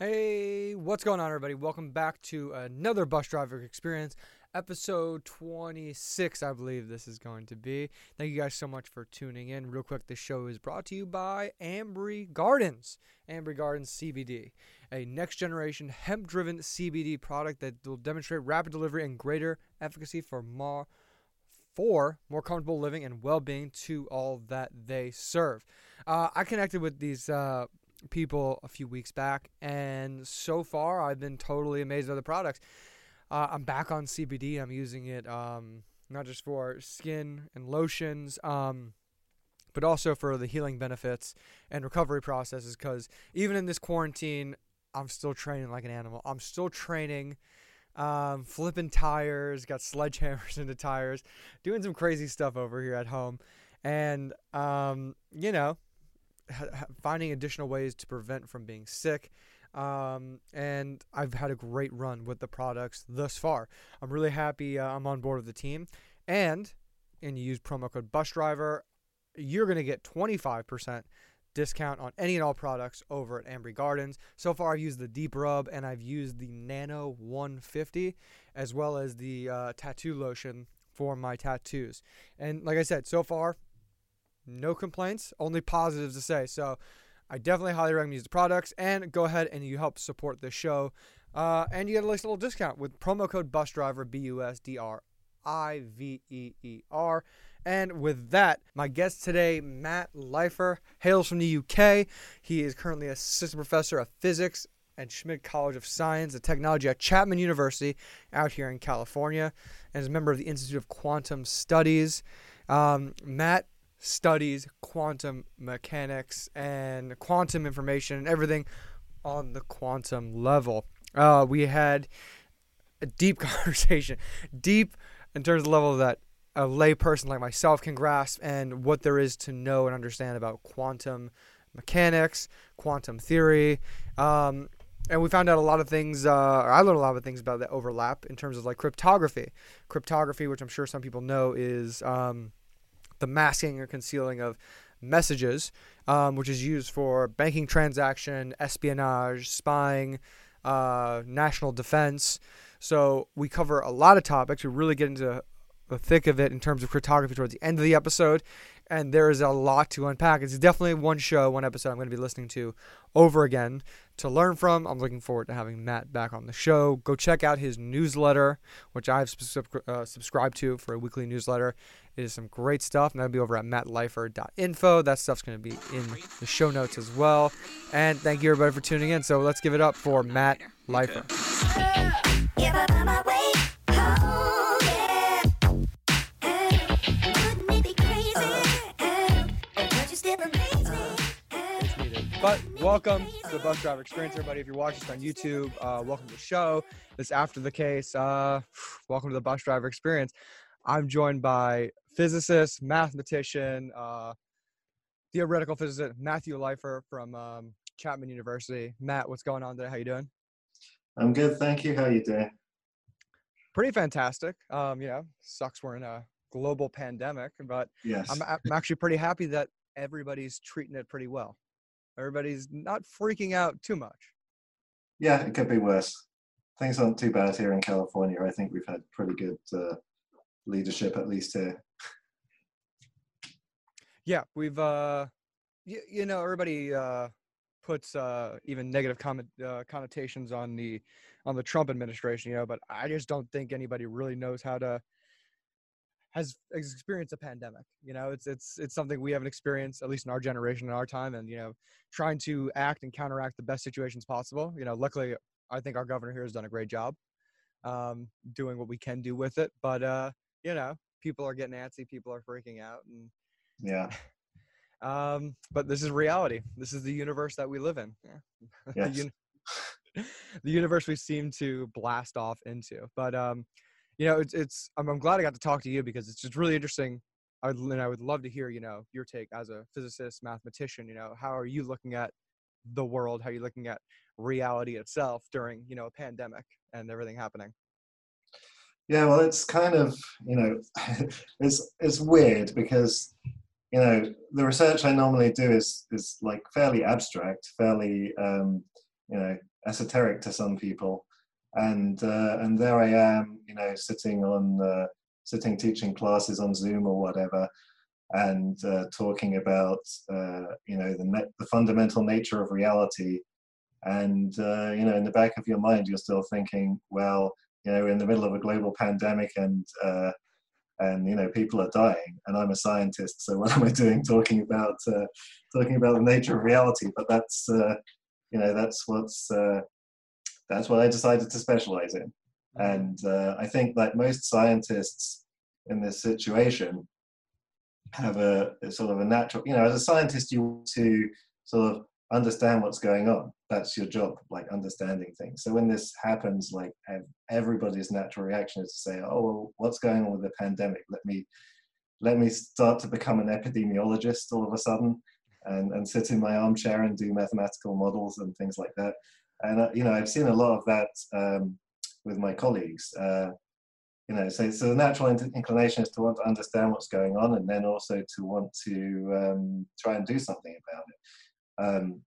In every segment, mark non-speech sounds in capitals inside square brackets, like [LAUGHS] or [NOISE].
Hey, what's going on, everybody? Welcome back to another Bus Driver Experience, episode 26, I believe this is going to be. Thank you guys so much for tuning in. Real quick, this show is brought to you by Ambary Gardens. Ambary Gardens CBD, a next generation hemp driven CBD product that will demonstrate rapid delivery and greater efficacy for more. For more comfortable living and well being to all that they serve. Uh, I connected with these uh, people a few weeks back, and so far I've been totally amazed by the products. Uh, I'm back on CBD. I'm using it um, not just for skin and lotions, um, but also for the healing benefits and recovery processes. Because even in this quarantine, I'm still training like an animal. I'm still training, um, flipping tires, got sledgehammers [LAUGHS] into tires, doing some crazy stuff over here at home. And, um, you know, finding additional ways to prevent from being sick. Um, and I've had a great run with the products thus far. I'm really happy uh, I'm on board with the team. And and you use promo code bus driver, you're going to get 25% discount on any and all products over at Ambary Gardens. So far, I've used the Deep Rub and I've used the Nano 150 as well as the uh, tattoo lotion for my tattoos. And like I said, so far, no complaints, only positives to say. So I definitely highly recommend use the products and go ahead and you help support the show. Uh, and you get a nice little discount with promo code bus driver B U S D R I V E E R. And with that, my guest today, Matt Leifer, hails from the UK. He is currently assistant professor of physics at Schmid College of Science and Technology at Chapman University out here in California, and is a member of the Institute of Quantum Studies. Um, Matt studies quantum mechanics and quantum information and everything on the quantum level. Uh, we had a deep [LAUGHS] conversation, deep in terms of the level that a layperson like myself can grasp and what there is to know and understand about quantum mechanics, quantum theory. Um, and we found out a lot of things. Uh, I learned a lot of things about that overlap in terms of like cryptography. Cryptography, which I'm sure some people know, is um, the masking or concealing of messages, um, which is used for banking transaction, espionage, spying, uh, national defense. So we cover a lot of topics. We really get into the thick of it in terms of cryptography towards the end of the episode and there is a lot to unpack. It's definitely one show, one episode I'm going to be listening to over again to learn from. I'm looking forward to having Matt back on the show. Go check out his newsletter, which I've uh, subscribed to for a weekly newsletter. It is some great stuff, and that'll be over at mattleifer.info. That stuff's going to be in the show notes as well. And thank you, everybody, for tuning in. So let's give it up for Matt Leifer. But welcome to the Bus Driver Experience, everybody. If you're watching this on YouTube, uh, welcome to the show. This after the case. Uh, [SIGHS] welcome to the Bus Driver Experience. I'm joined by physicist, mathematician, uh, theoretical physicist Matthew Leifer from um, Chapman University. Matt, what's going on today? How you doing? I'm good, thank you. How you doing? Pretty fantastic. Um, you know, sucks we're in a global pandemic, but yes. I'm, I'm actually pretty happy that everybody's treating it pretty well. Everybody's not freaking out too much. Yeah, it could be worse. Things aren't too bad here in California. I think we've had pretty good uh, leadership, at least here. Yeah, we've, uh, you, you know, everybody uh, puts uh, even negative comment, uh, connotations on the on the Trump administration, you know, but I just don't think anybody really knows how to has experienced a pandemic. You know, it's it's it's something we haven't experienced at least in our generation, in our time, and you know, trying to act and counteract the best situations possible. You know, luckily, I think our governor here has done a great job um, doing what we can do with it. But uh, you know, people are getting antsy, people are freaking out, and yeah. [LAUGHS] um, but this is reality. This is the universe that we live in. Yeah. [LAUGHS] Yes. the, un- [LAUGHS] the universe we seem to blast off into. But um, you know, it's it's I'm, I'm glad I got to talk to you because it's just really interesting. I would, and I would love to hear, you know, your take as a physicist, mathematician. You know, how are you looking at the world? How are you looking at reality itself during, you know, a pandemic and everything happening? Yeah, well, it's kind of, you know, [LAUGHS] it's it's weird because, you know, the research I normally do is is like fairly abstract, fairly um, you know esoteric to some people, and uh, and there I am, you know, sitting on uh, sitting teaching classes on Zoom or whatever, and uh, talking about uh, you know the the fundamental nature of reality, and uh, you know in the back of your mind you're still thinking, well, you know, in the middle of a global pandemic and uh, and you know people are dying and i'm a scientist so what am i doing talking about uh, talking about the nature of reality but that's uh, you know that's what's uh, that's what i decided to specialize in. And uh, i think that most scientists in this situation have a, a, sort of a natural you know as a scientist you want to sort of understand what's going on. That's your job like understanding things. So when this happens like everybody's natural reaction is to say oh well what's going on with the pandemic? Let me let me start to become an epidemiologist all of a sudden and, and sit in my armchair and do mathematical models and things like that. And uh, you know i've seen a lot of that um, with my colleagues uh, you know so, so the natural inclination is to want to understand what's going on and then also to want to um, try and do something about it um,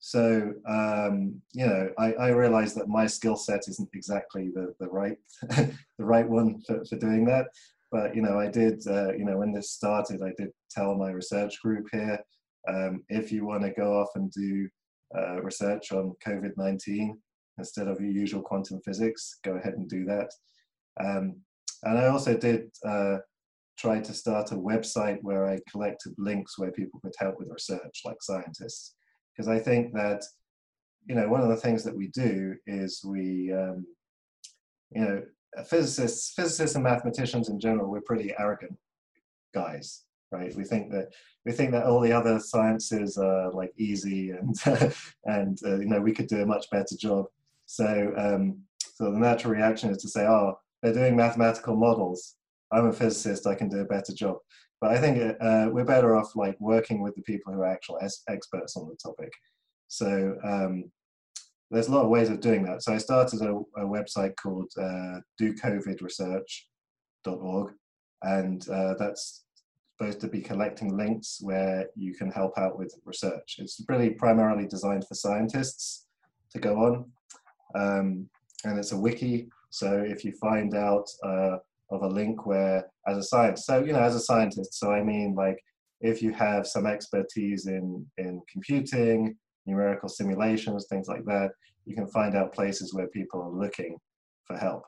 so um, you know, I, I realize that my skill set isn't exactly the, the right [LAUGHS] the right one for, for doing that. But you know, I did uh, you know when this started, I did tell my research group here um, if you want to go off and do uh, research on COVID nineteen instead of your usual quantum physics, go ahead and do that. Um, and I also did uh, tried to start a website where I collected links where people could help with research, like scientists. Because I think that, you know, one of the things that we do is we, um, you know, physicists, physicists and mathematicians in general, we're pretty arrogant guys, right? We think that we think that all the other sciences are like easy and [LAUGHS] and uh, you know we could do a much better job. So um, so the natural reaction is to say, oh, they're doing mathematical models I'm a physicist, I can do a better job. But I think uh, we're better off like working with the people who are actual es- experts on the topic. So um, there's a lot of ways of doing that. So I started a, a website called uh, docovidresearch.org, and uh, that's supposed to be collecting links where you can help out with research. It's really primarily designed for scientists to go on, um, and it's a wiki. So if you find out uh, of a link where as a scientist so you know as a scientist so i mean like if you have some expertise in in computing numerical simulations things like that you can find out places where people are looking for help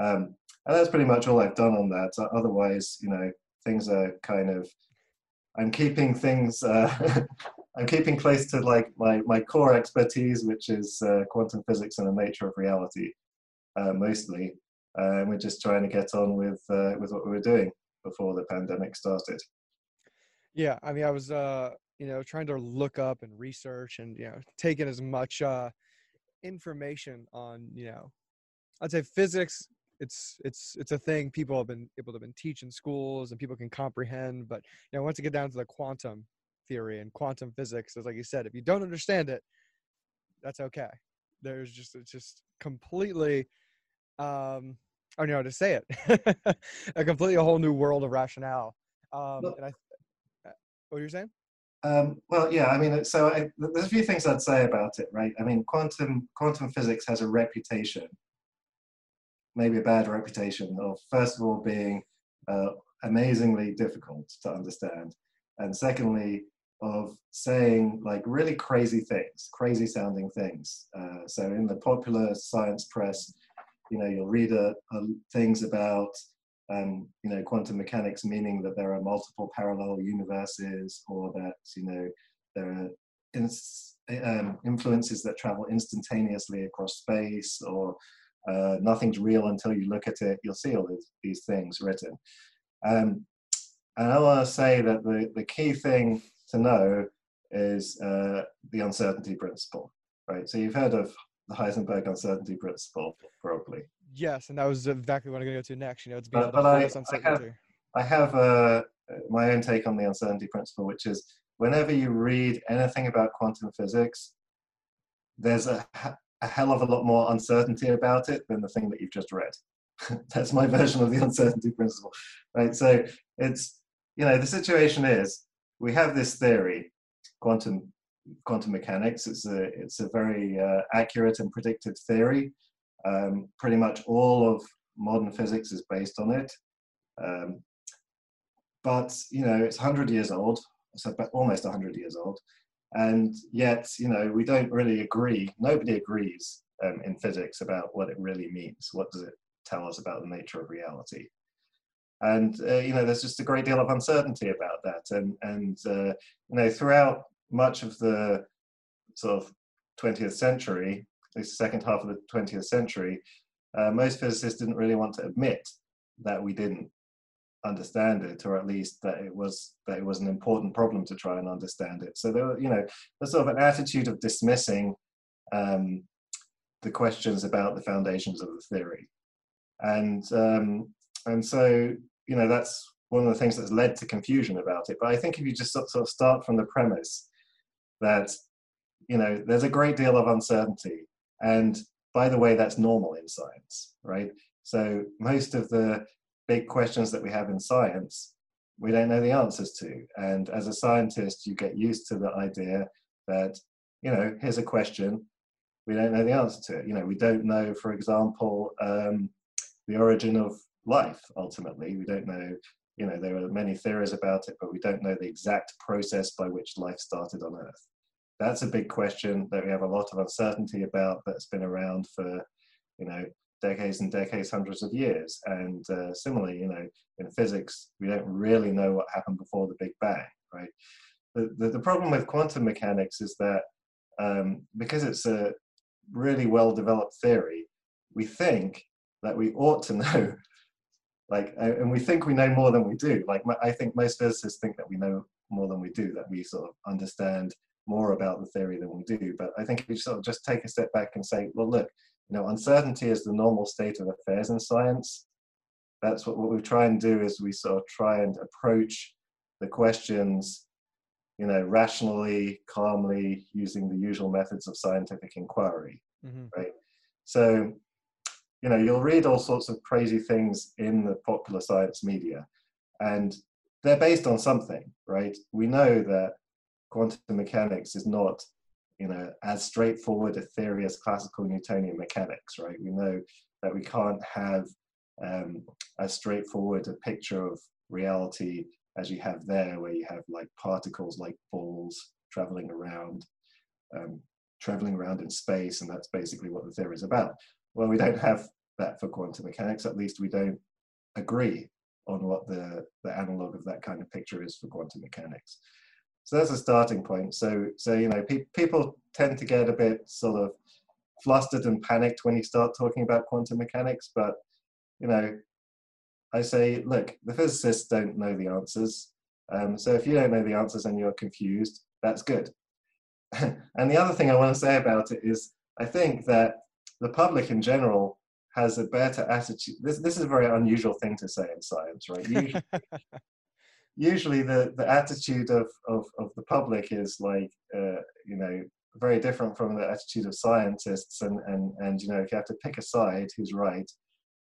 um, and that's pretty much all i've done on that otherwise you know things are kind of i'm keeping things uh, [LAUGHS] i'm keeping close to like my, my core expertise which is uh, quantum physics and the nature of reality uh, mostly uh, and we're just trying to get on with uh, with what we were doing before the pandemic started. Yeah, I mean, I was uh, you know trying to look up and research and you know taking as much uh, information on you know I'd say physics. It's it's it's a thing people have been able to been teach in schools and people can comprehend. But you know once you get down to the quantum theory and quantum physics, it's like you said, if you don't understand it, that's okay. There's just it's just completely um, I don't know how to say it, [LAUGHS] a completely a whole new world of rationale. Um, well, and I, uh, what you're saying? Um, well, yeah, I mean, so I, there's a few things I'd say about it, right? I mean, quantum quantum physics has a reputation, maybe a bad reputation, of first of all being uh, amazingly difficult to understand, and secondly, of saying like really crazy things, crazy sounding things. Uh, so in the popular science press, you know, you'll read uh, uh, things about, um, you know, quantum mechanics, meaning that there are multiple parallel universes, or that you know there are um, influences that travel instantaneously across space, or uh, nothing's real until you look at it. You'll see all these, these things written. Um, and I want to say that the, the key thing to know is uh, the uncertainty principle, right? So you've heard of the Heisenberg uncertainty principle, probably. Yes, and that was exactly what I'm going to go to next. You know, it's being but, but I, I, have, I have uh, my own take on the uncertainty principle, which is whenever you read anything about quantum physics, there's a, a hell of a lot more uncertainty about it than the thing that you've just read. [LAUGHS] That's my version of the uncertainty principle, right? So it's you know the situation is we have this theory, quantum quantum mechanics. It's a it's a very uh, accurate and predictive theory. Um, pretty much all of modern physics is based on it. Um, but you know, it's 100 years old, so almost 100 years old, and yet you know we don't really agree. Nobody agrees um, in physics about what it really means. What does it tell us about the nature of reality? And uh, you know, there's just a great deal of uncertainty about that. And and uh, you know, throughout much of the sort of 20th century, at least the second half of the 20th century, uh, most physicists didn't really want to admit that we didn't understand it, or at least that it was that it was an important problem to try and understand it. So there, you know, there's sort of an attitude of dismissing um, the questions about the foundations of the theory, and um, and so you know that's one of the things that's led to confusion about it. But I think if you just sort of start from the premise that you know there's a great deal of uncertainty, and by the way, that's normal in science, right? So most of the big questions that we have in science, we don't know the answers to. And as a scientist, you get used to the idea that, you know, here's a question, we don't know the answer to it. You know, we don't know, for example, um, the origin of life ultimately. We don't know, you know, there are many theories about it, but we don't know the exact process by which life started on Earth. That's a big question that we have a lot of uncertainty about that's been around for, you know, decades and decades, hundreds of years. And uh, similarly, you know, in physics, we don't really know what happened before the Big Bang, right? The, the, the problem with quantum mechanics is that um, because it's a really well developed theory, we think that we ought to [LAUGHS] know, like, and we think we know more than we do. Like, I think most physicists think that we know more than we do, that we sort of understand more about the theory than we do. But I think if you sort of just take a step back and say, well, look, you know, uncertainty is the normal state of affairs in science. That's what, what we try and do is we sort of try and approach the questions, you know, rationally, calmly, using the usual methods of scientific inquiry, mm-hmm. right? So, you know, you'll read all sorts of crazy things in the popular science media, and they're based on something, right? We know that quantum mechanics is not you know, as straightforward a theory as classical Newtonian mechanics, right? We know that we can't have um, as straightforward a picture of reality as you have there, where you have like particles like balls traveling around, um, traveling around in space, and that's basically what the theory is about. Well, we don't have that for quantum mechanics. At least we don't agree on what the, the analog of that kind of picture is for quantum mechanics. So that's a starting point. So, so you know, pe- people tend to get a bit sort of flustered and panicked when you start talking about quantum mechanics. But you know, I say, look, the physicists don't know the answers. Um, so if you don't know the answers and you're confused, that's good. [LAUGHS] and the other thing I want to say about it is, I think that the public in general has a better attitude. This this is a very unusual thing to say in science, right? Usually, [LAUGHS] usually the, the attitude of, of, of the public is like, uh, you know, very different from the attitude of scientists. And, and, and you know, if you have to pick a side who's right,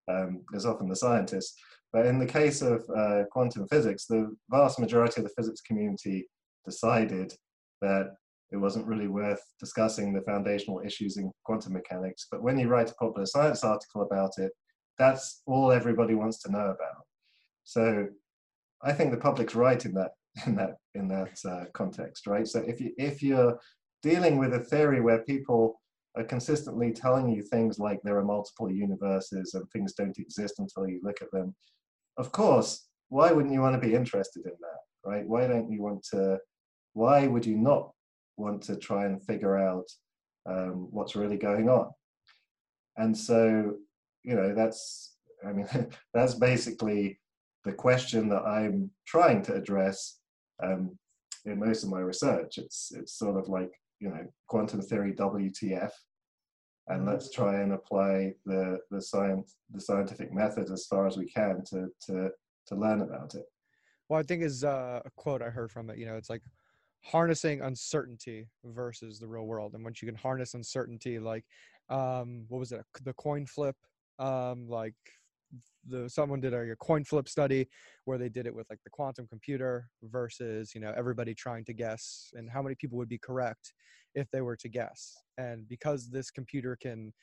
um, there's often the scientists. But in the case of uh, quantum physics, the vast majority of the physics community decided that it wasn't really worth discussing the foundational issues in quantum mechanics. But when you write a popular science article about it, that's all everybody wants to know about. So I think the public's right in that [LAUGHS] in that in that uh, context, right? So if you if you're dealing with a theory where people are consistently telling you things like there are multiple universes and things don't exist until you look at them, of course, why wouldn't you want to be interested in that, right? Why don't you want to? Why would you not want to try and figure out um, what's really going on? And so, you know, that's I mean, [LAUGHS] that's basically the question that I'm trying to address um, in most of my research. It's it's sort of like you know quantum theory WTF, and mm-hmm. let's try and apply the the science the scientific method as far as we can to to to learn about it. Well, I think is uh, a quote I heard from it. You know, it's like harnessing uncertainty versus the real world, and once you can harness uncertainty, like um, what was it, the coin flip, um, like the someone did a, a coin flip study where they did it with like the quantum computer versus you know everybody trying to guess and how many people would be correct if they were to guess and because this computer can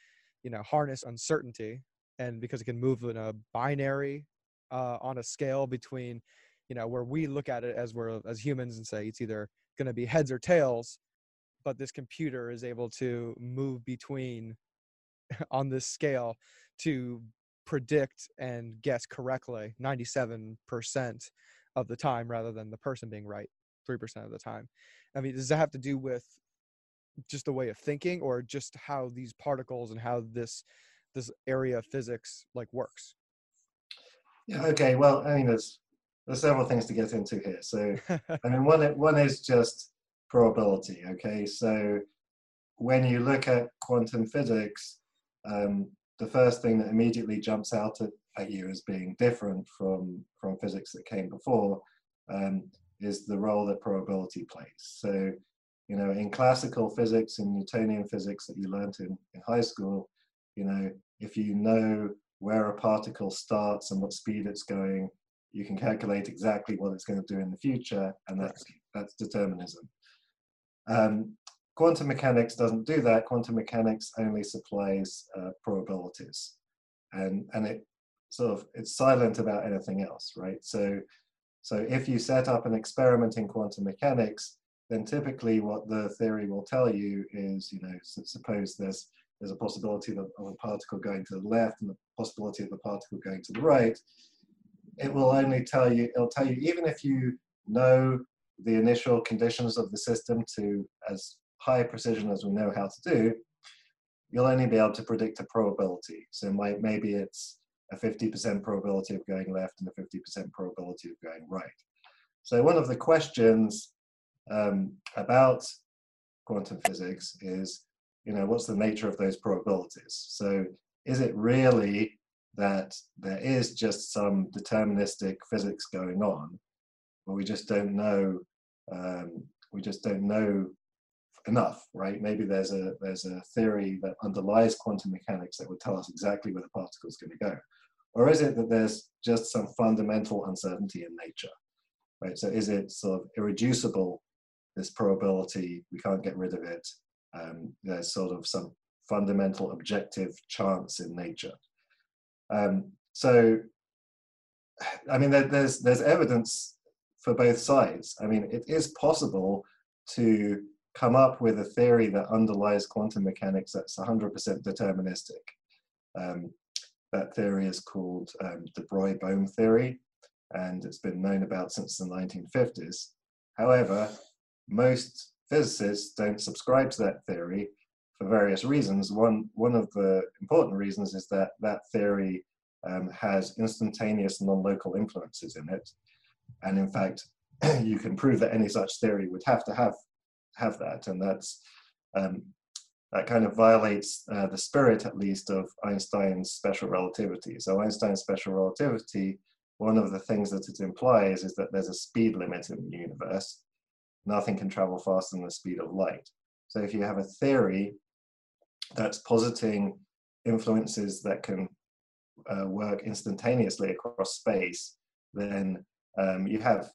you know harness uncertainty and because it can move in a binary uh, on a scale between you know where we look at it as we're as humans and say it's either going to be heads or tails but this computer is able to move between [LAUGHS] on this scale to predict and guess correctly 97% of the time rather than the person being right 3% of the time. I mean, does that have to do with just the way of thinking or just how these particles and how this this area of physics like works? Yeah, okay. Well, I mean there's there's several things to get into here. So [LAUGHS] I mean one one is just probability, okay? So when you look at quantum physics, um, the first thing that immediately jumps out at, at, you as being different from, from physics that came before um, is the role that probability plays. So, you know, in classical physics, in Newtonian physics that you learned in, in high school, you know, if you know where a particle starts and what speed it's going, you can calculate exactly what it's going to do in the future, and that's that's determinism. Um, Quantum mechanics doesn't do that. Quantum mechanics only supplies uh, probabilities, and and it sort of it's silent about anything else, right? So so if you set up an experiment in quantum mechanics, then typically what the theory will tell you is, you know, suppose there's there's a possibility of a particle going to the left and the possibility of the particle going to the right. It will only tell you, it'll tell you, even if you know the initial conditions of the system to as high precision as we know how to do, you'll only be able to predict a probability. So might, maybe it's a 50% probability of going left and a 50% probability of going right. So one of the questions um, about quantum physics is, you know, what's the nature of those probabilities? So is it really that there is just some deterministic physics going on, but we just don't know, um, we just don't know enough, right? Maybe there's a there's a theory that underlies quantum mechanics that would tell us exactly where the particle is going to go, or is it that there's just some fundamental uncertainty in nature, right? So is it sort of irreducible? This probability we can't get rid of it. Um, there's sort of some fundamental objective chance in nature. Um, so, I mean, there, there's there's evidence for both sides. I mean, it is possible to come up with a theory that underlies quantum mechanics that's 100% deterministic. Um, that theory is called um, de Broglie-Bohm theory, and it's been known about since the 1950s. However, most physicists don't subscribe to that theory for various reasons. One, one of the important reasons is that that theory um, has instantaneous non-local influences in it. And in fact, [CLEARS THROAT] you can prove that any such theory would have to have have that, and that's um, that kind of violates uh, the spirit, at least, of Einstein's special relativity. So Einstein's special relativity, one of the things that it implies is that there's a speed limit in the universe. Nothing can travel faster than the speed of light. So if you have a theory that's positing influences that can uh, work instantaneously across space, then um, you have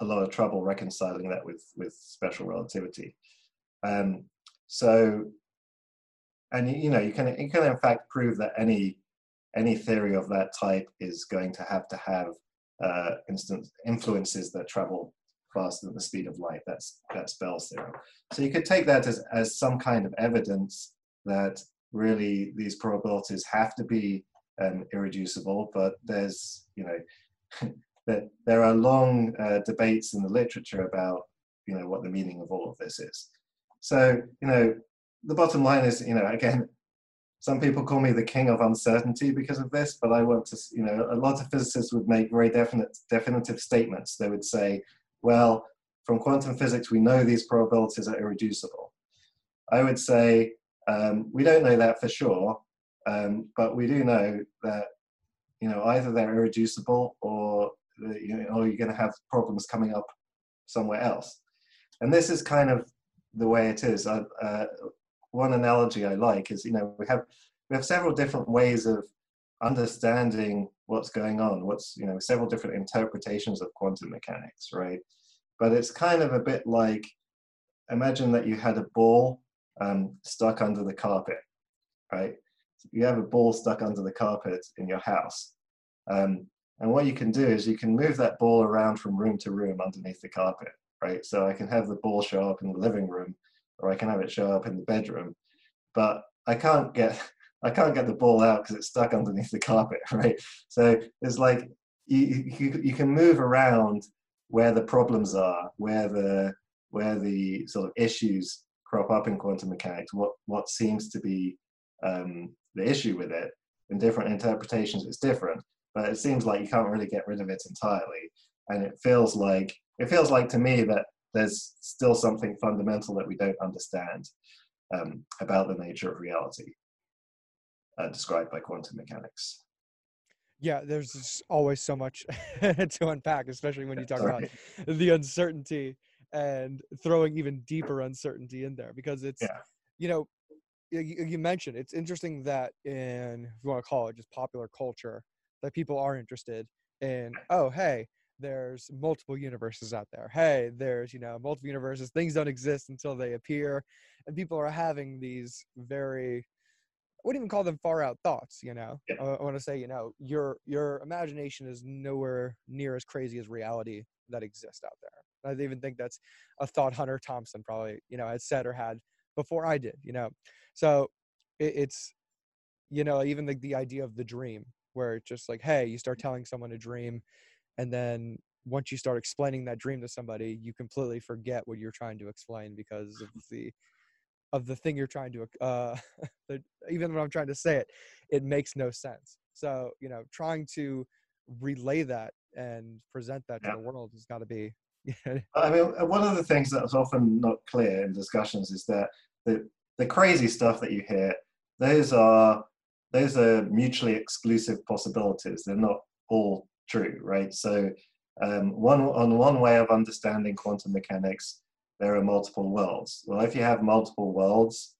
a lot of trouble reconciling that with with special relativity. Um, so, and you know, you can you can in fact prove that any any theory of that type is going to have to have uh, influences that travel faster than the speed of light. That's that's Bell's theorem. So you could take that as as some kind of evidence that really these probabilities have to be um, irreducible, but there's you know [LAUGHS] that there are long uh, debates in the literature about you know what the meaning of all of this is. So you know the bottom line is you know again some people call me the king of uncertainty because of this, but I want to you know a lot of physicists would make very definite definitive statements. They would say, well, from quantum physics we know these probabilities are irreducible. I would say um, we don't know that for sure, um, but we do know that you know either they're irreducible or you know, or you're going to have problems coming up somewhere else. And this is kind of the way it is. Uh, uh, one analogy I like is, you know, we have we have several different ways of understanding what's going on. What's you know several different interpretations of quantum mechanics, right? But it's kind of a bit like imagine that you had a ball um, stuck under the carpet, right? You have a ball stuck under the carpet in your house. Um, and what you can do is you can move that ball around from room to room underneath the carpet, right? So I can have the ball show up in the living room, or I can have it show up in the bedroom, but I can't get [LAUGHS] I can't get the ball out because it's stuck underneath the carpet, [LAUGHS] right? So it's like you, you you can move around where the problems are, where the where the sort of issues crop up in quantum mechanics, what what seems to be um, the issue with it. In different interpretations, it's different but it seems like you can't really get rid of it entirely. And it feels like it feels like to me that there's still something fundamental that we don't understand um, about the nature of reality, uh, described by quantum mechanics. Yeah, there's always so much [LAUGHS] to unpack, especially when you talk Sorry. about the uncertainty and throwing even deeper uncertainty in there because it's, yeah. you know, you, you mentioned it's interesting that in, if you want to call it just popular culture, that people are interested in oh hey there's multiple universes out there. Hey there's you know multiple universes. Things don't exist until they appear. And people are having these very I wouldn't even call them far out thoughts you know? Yeah. I, I want to say you know your your imagination is nowhere near as crazy as reality that exists out there i even think that's a thought hunter thompson probably you know had said or had before i did you know so it, it's you know even the, the idea of the dream where it's just like hey you start telling someone a dream and then once you start explaining that dream to somebody you completely forget what you're trying to explain because of the of the thing you're trying to uh [LAUGHS] the, even when i'm trying to say it it makes no sense so you know trying to relay that and present that yeah. to the world has got to be i mean uh, one of the things that's often not clear in discussions is that the the crazy stuff that you hear those are those are mutually exclusive possibilities. They're not all true, right? So um, one on one way of understanding quantum mechanics, there are multiple worlds. Well, if you have multiple worlds,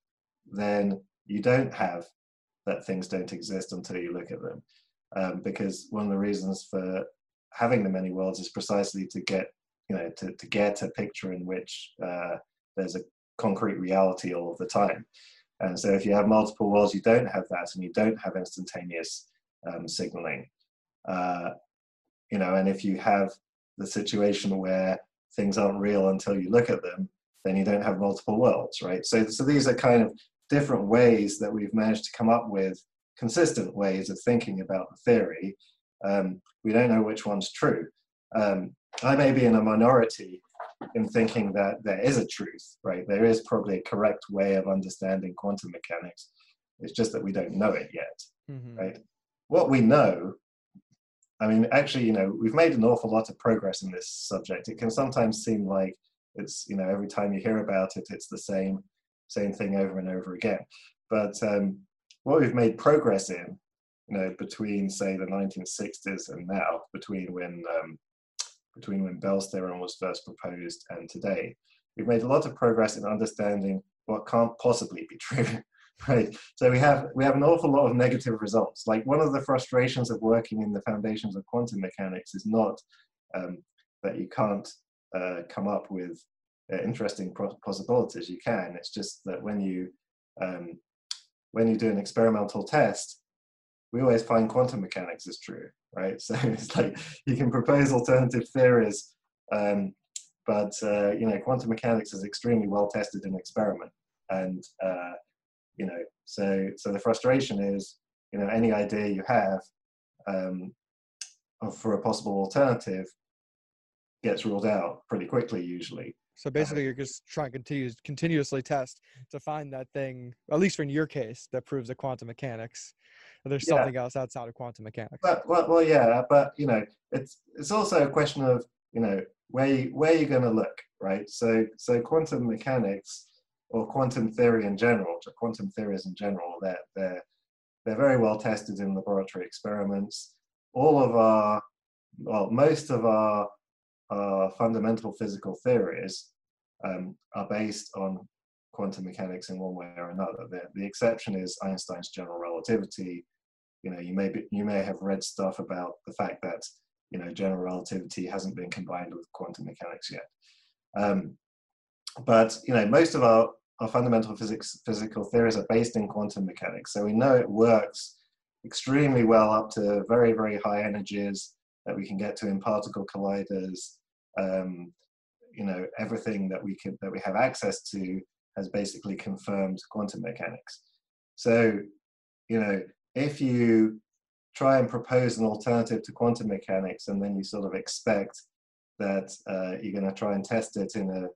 then you don't have that things don't exist until you look at them. Um, because one of the reasons for having the many worlds is precisely to get, you know, to, to get a picture in which uh, there's a concrete reality all of the time. And so if you have multiple worlds, you don't have that, and you don't have instantaneous um, signaling. Uh, you know, and if you have the situation where things aren't real until you look at them, then you don't have multiple worlds, right? So, so these are kind of different ways that we've managed to come up with consistent ways of thinking about the theory. Um, we don't know which one's true. Um, I may be in a minority in thinking that there is a truth, right? There is probably a correct way of understanding quantum mechanics. It's just that we don't know it yet, mm-hmm. right? What we know, I mean, actually, you know, we've made an awful lot of progress in this subject. It can sometimes seem like it's, you know, every time you hear about it, it's the same, same thing over and over again. But um, what we've made progress in, you know, between say the 1960s and now, between when um, between when Bell's theorem was first proposed and today. We've made a lot of progress in understanding what can't possibly be true. [LAUGHS] right so we have we have an awful lot of negative results like one of the frustrations of working in the foundations of quantum mechanics is not um, that you can't uh, come up with uh, interesting possibilities you can it's just that when you um, when you do an experimental test we always find quantum mechanics is true, right? [LAUGHS] So it's like you can propose alternative theories, um, but uh, you know, quantum mechanics is extremely well tested in experiment, and uh, you know, so so the frustration is, you know, any idea you have um, for a possible alternative gets ruled out pretty quickly usually. So basically, you're just trying to continue, continuously test to find that thing, at least in your case, that proves the quantum mechanics there's yeah. something else outside of quantum mechanics. But, well, well, yeah, but you know, it's it's also a question of you know where you, where you're going to look, right? So so quantum mechanics or quantum theory in general, quantum theories in general, they're they're they're very well tested in laboratory experiments. All of our, well, most of our, our fundamental physical theories um, are based on quantum mechanics in one way or another. The, the exception is Einstein's general relativity, you know, you may be, you may have read stuff about the fact that you know general relativity hasn't been combined with quantum mechanics yet. Um, but you know, most of our our fundamental physics physical theories are based in quantum mechanics, so we know it works extremely well up to very very high energies that we can get to in particle colliders. Um, you know, everything that we can that we have access to has basically confirmed quantum mechanics. So, you know, if you try and propose an alternative to quantum mechanics and then you sort of expect that uh, you're going to try and test it in a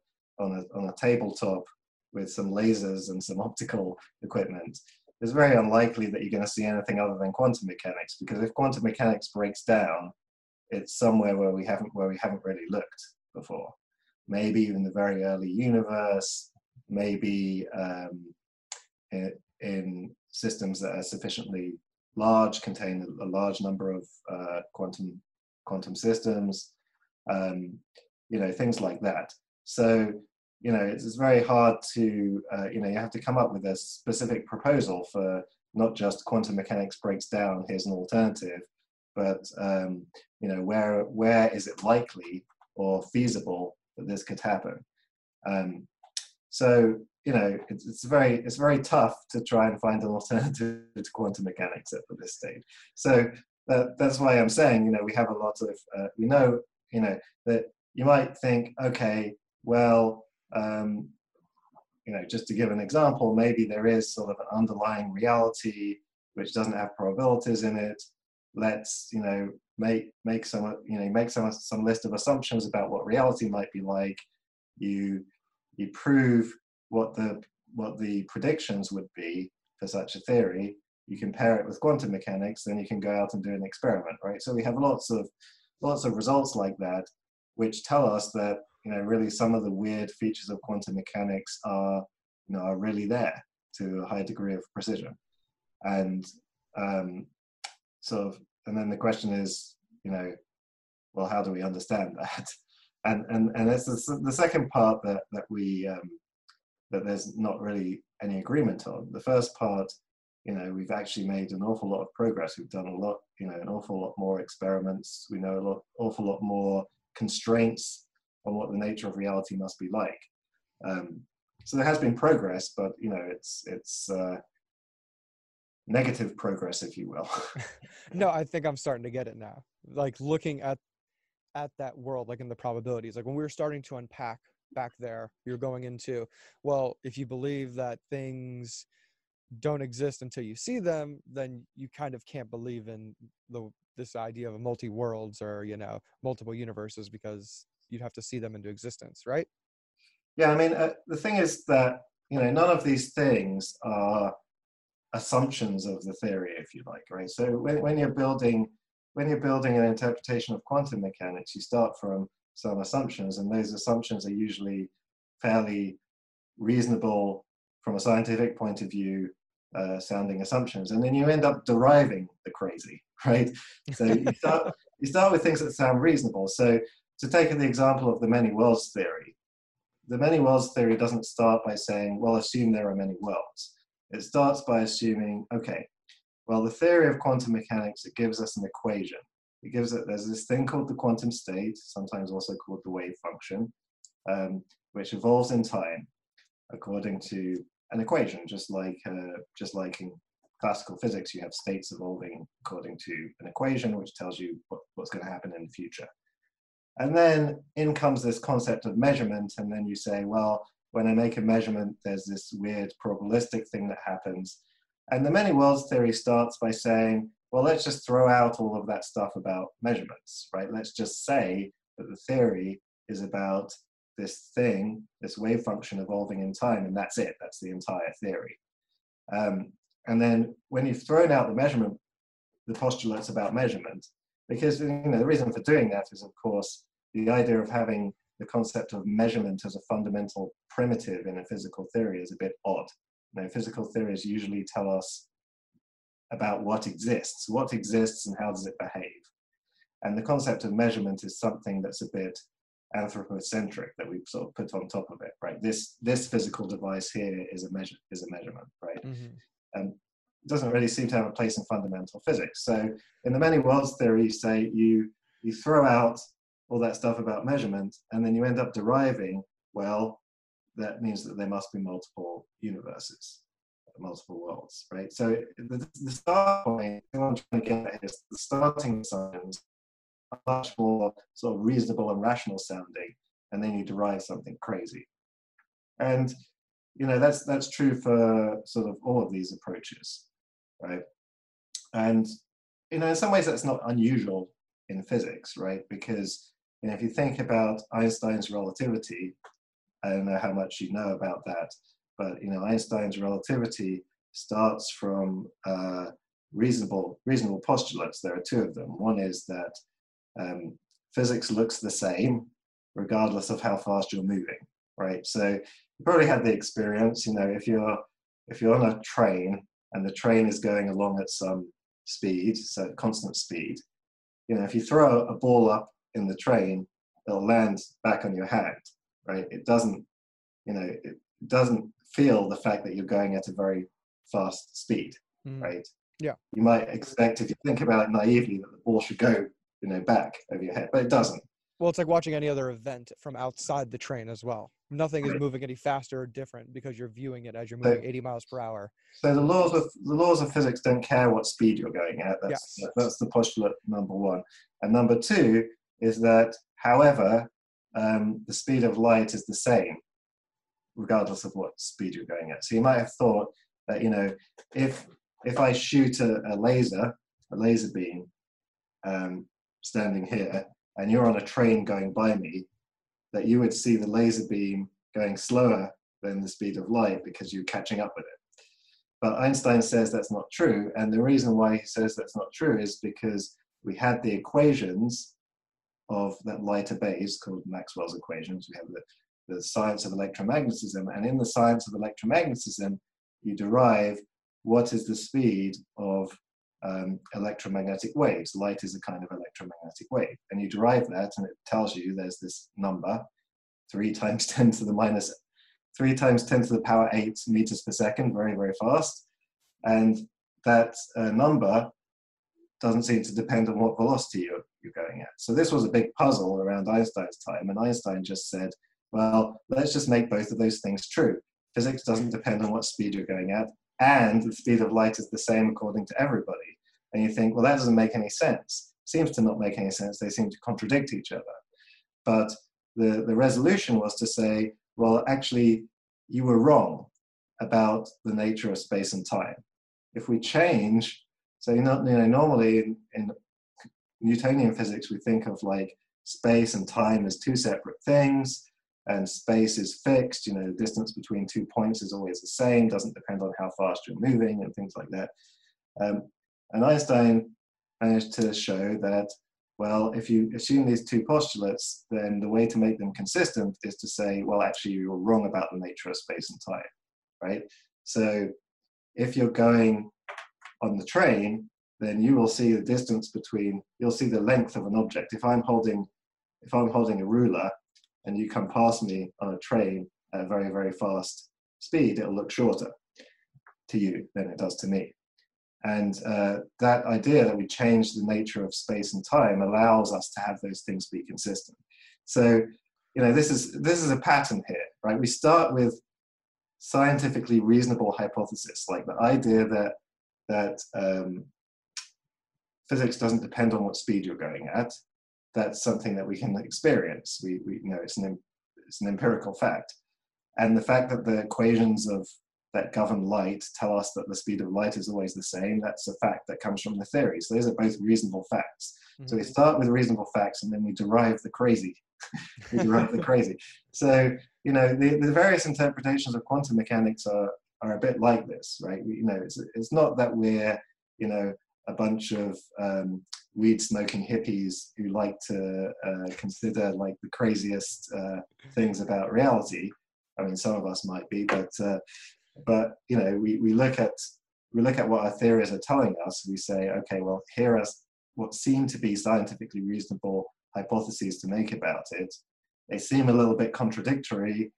on a on a tabletop with some lasers and some optical equipment, it's very unlikely that you're going to see anything other than quantum mechanics because if quantum mechanics breaks down, it's somewhere where we haven't where we haven't really looked before. Maybe even the very early universe, maybe um, in, in systems that are sufficiently large, contain a large number of uh, quantum quantum systems, um, you know, things like that. So, you know, it's, it's very hard to, uh, you know, you have to come up with a specific proposal for not just quantum mechanics breaks down, here's an alternative, but, um, you know, where, where is it likely or feasible that this could happen? Um, so, you know, it's, it's very it's very tough to try and find an alternative to quantum mechanics at this stage. So that, that's why I'm saying, you know, we have a lot of uh, we know, you know, that you might think, okay, well, um, you know, just to give an example, maybe there is sort of an underlying reality which doesn't have probabilities in it. Let's, you know, make make some, you know, make some some list of assumptions about what reality might be like. You you prove what the what the predictions would be for such a theory. You compare it with quantum mechanics then you can go out and do an experiment right? So we have lots of lots of results like that which tell us that you know really some of the weird features of quantum mechanics are you know are really there to a high degree of precision. And um, sort of and then the question is you know well how do we understand that? [LAUGHS] And and and it's the, the second part that that we um, that there's not really any agreement on. The first part, you know, we've actually made an awful lot of progress. We've done a lot, you know, an awful lot more experiments. We know a lot, awful lot more constraints on what the nature of reality must be like. Um, so there has been progress, but you know, it's it's uh, negative progress, if you will. [LAUGHS] no, I think I'm starting to get it now. Like looking at at that world, like in the probabilities, like when we were starting to unpack back there you're going into. Well if you believe that things don't exist until you see them then you kind of can't believe in the this idea of multi worlds or you know multiple universes because you'd have to see them into existence right? Yeah i mean uh, the thing is that you know none of these things are assumptions of the theory if you like right? So when, when you're building when you're building an interpretation of quantum mechanics you start from some assumptions, and those assumptions are usually fairly reasonable from a scientific point of view uh, sounding assumptions, and then you end up deriving the crazy, [LAUGHS] right? So you [LAUGHS] start you start with things that sound reasonable. So to take the example of the many worlds theory, the many worlds theory doesn't start by saying, well, assume there are many worlds. It starts by assuming, okay, well, the theory of quantum mechanics it gives us an equation it gives it, there's this thing called the quantum state, sometimes also called the wave function, um, which evolves in time according to an equation, just like, uh, just like in classical physics, you have states evolving according to an equation, which tells you what, what's going to happen in the future. And then in comes this concept of measurement, and then you say, well, when I make a measurement, there's this weird probabilistic thing that happens. And the many worlds theory starts by saying, well, let's just throw out all of that stuff about measurements, right? Let's just say that the theory is about this thing, this wave function evolving in time, and that's it. That's the entire theory. Um, and then when you've thrown out the measurement, the postulates about measurement, because you know the reason for doing that is, of course, the idea of having the concept of measurement as a fundamental primitive in a physical theory is a bit odd. You know, physical theories usually tell us about what exists, what exists and how does it behave. And the concept of measurement is something that's a bit anthropocentric that we sort of put on top of it, right? This this physical device here is a measure is a measurement, right? Mm-hmm. And doesn't really seem to have a place in fundamental physics. So in the many worlds theory, you say you you throw out all that stuff about measurement, and then you end up deriving, well, that means that there must be multiple universes, multiple worlds, right? So the, the start point, I'm trying to get at is the starting signs are much more sort of reasonable and rational sounding, and then you derive something crazy. And you know that's that's true for sort of all of these approaches, right? And you know, in some ways that's not unusual in physics, right? Because you know, if you think about Einstein's relativity, I don't know how much you know about that, but you know, Einstein's relativity starts from uh, reasonable reasonable postulates. There are two of them. One is that um, physics looks the same regardless of how fast you're moving, right? So you probably had the experience, you know, if you're if you're on a train and the train is going along at some speed, so constant speed, you know, if you throw a ball up in the train, it'll land back on your hand, right? It doesn't, you know, it doesn't feel the fact that you're going at a very fast speed, mm. right? Yeah. You might expect, if you think about it naively, that the ball should go, you know, back over your head, but it doesn't. Well, it's like watching any other event from outside the train as well. Nothing is moving any faster or different because you're viewing it as you're moving so, 80 miles per hour. So the laws of the laws of physics don't care what speed you're going at. That's yes. that's the postulate number one. And number two is that, however, um, the speed of light is the same, regardless of what speed you're going at. So you might have thought that you know if if I shoot a, a laser, a laser beam, um, standing here, and you're on a train going by me, that you would see the laser beam going slower than the speed of light because you're catching up with it. But Einstein says that's not true. And the reason why he says that's not true is because we had the equations of that light obeys called Maxwell's equations. We have the, the science of electromagnetism. And in the science of electromagnetism, you derive what is the speed of um, electromagnetic waves. Light is a kind of electromagnetic wave. And you derive that, and it tells you there's this number, 3 times [LAUGHS] 10 to the minus, 3 times 10 to the power 8 meters per second, very, very fast. And that uh, number doesn't seem to depend on what velocity you're, you're going at. So this was a big puzzle around Einstein's time. And Einstein just said, well, let's just make both of those things true. Physics doesn't depend on what speed you're going at and the speed of light is the same according to everybody. And you think, well, that doesn't make any sense. Seems to not make any sense. They seem to contradict each other. But the, the resolution was to say, well, actually, you were wrong about the nature of space and time. If we change, so you know, you know normally in, in Newtonian physics, we think of like space and time as two separate things and space is fixed. You know, the distance between two points is always the same, doesn't depend on how fast you're moving and things like that. Um, and Einstein managed to show that, well, if you assume these two postulates, then the way to make them consistent is to say, well, actually, you're wrong about the nature of space and time, right? So if you're going on the train, then you will see the distance between, you'll see the length of an object. If I'm holding, if I'm holding a ruler and you come past me on a train at a very, very fast speed, it'll look shorter to you than it does to me. And uh, that idea that we change the nature of space and time allows us to have those things be consistent. So, you know, this is this is a pattern here, right? We start with scientifically reasonable hypothesis, like the idea that that um, physics doesn't depend on what speed you're going at, that's something that we can experience. We, we you know it's an it's an empirical fact, and the fact that the equations of that govern light tell us that the speed of light is always the same. That's a fact that comes from the theory. So those are both reasonable facts. Mm-hmm. So we mm-hmm. start with reasonable facts, and then we derive the crazy. [LAUGHS] we derive the crazy. So you know the, the various interpretations of quantum mechanics are are a bit like this, right? You know, it's it's not that we're you know a bunch of um, weed smoking hippies who like to uh, consider like the craziest uh, things about reality. I mean, some of us might be, but uh, but you know, we, we look at we look at what our theories are telling us. We say, okay, well, here are what seem to be scientifically reasonable hypotheses to make about it. They seem a little bit contradictory,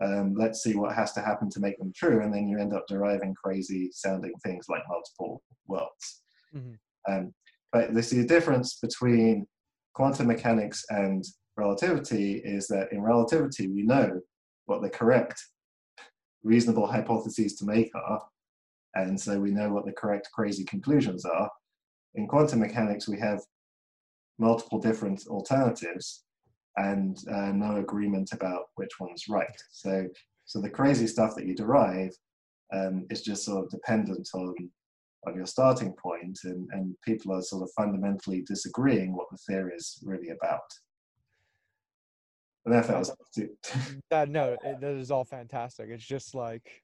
Um, let's see what has to happen to make them true, and then you end up deriving crazy sounding things like multiple worlds. Mm-hmm. Um, but the, the difference between quantum mechanics and relativity is that in relativity we know what the correct reasonable hypotheses to make are, and so we know what the correct crazy conclusions are. In quantum mechanics, we have multiple different alternatives and uh, no agreement about which one's right. So, so the crazy stuff that you derive um, is just sort of dependent on on your starting point, and, and people are sort of fundamentally disagreeing what the theory is really about. And that was [LAUGHS] that no, it, that is all fantastic. It's just like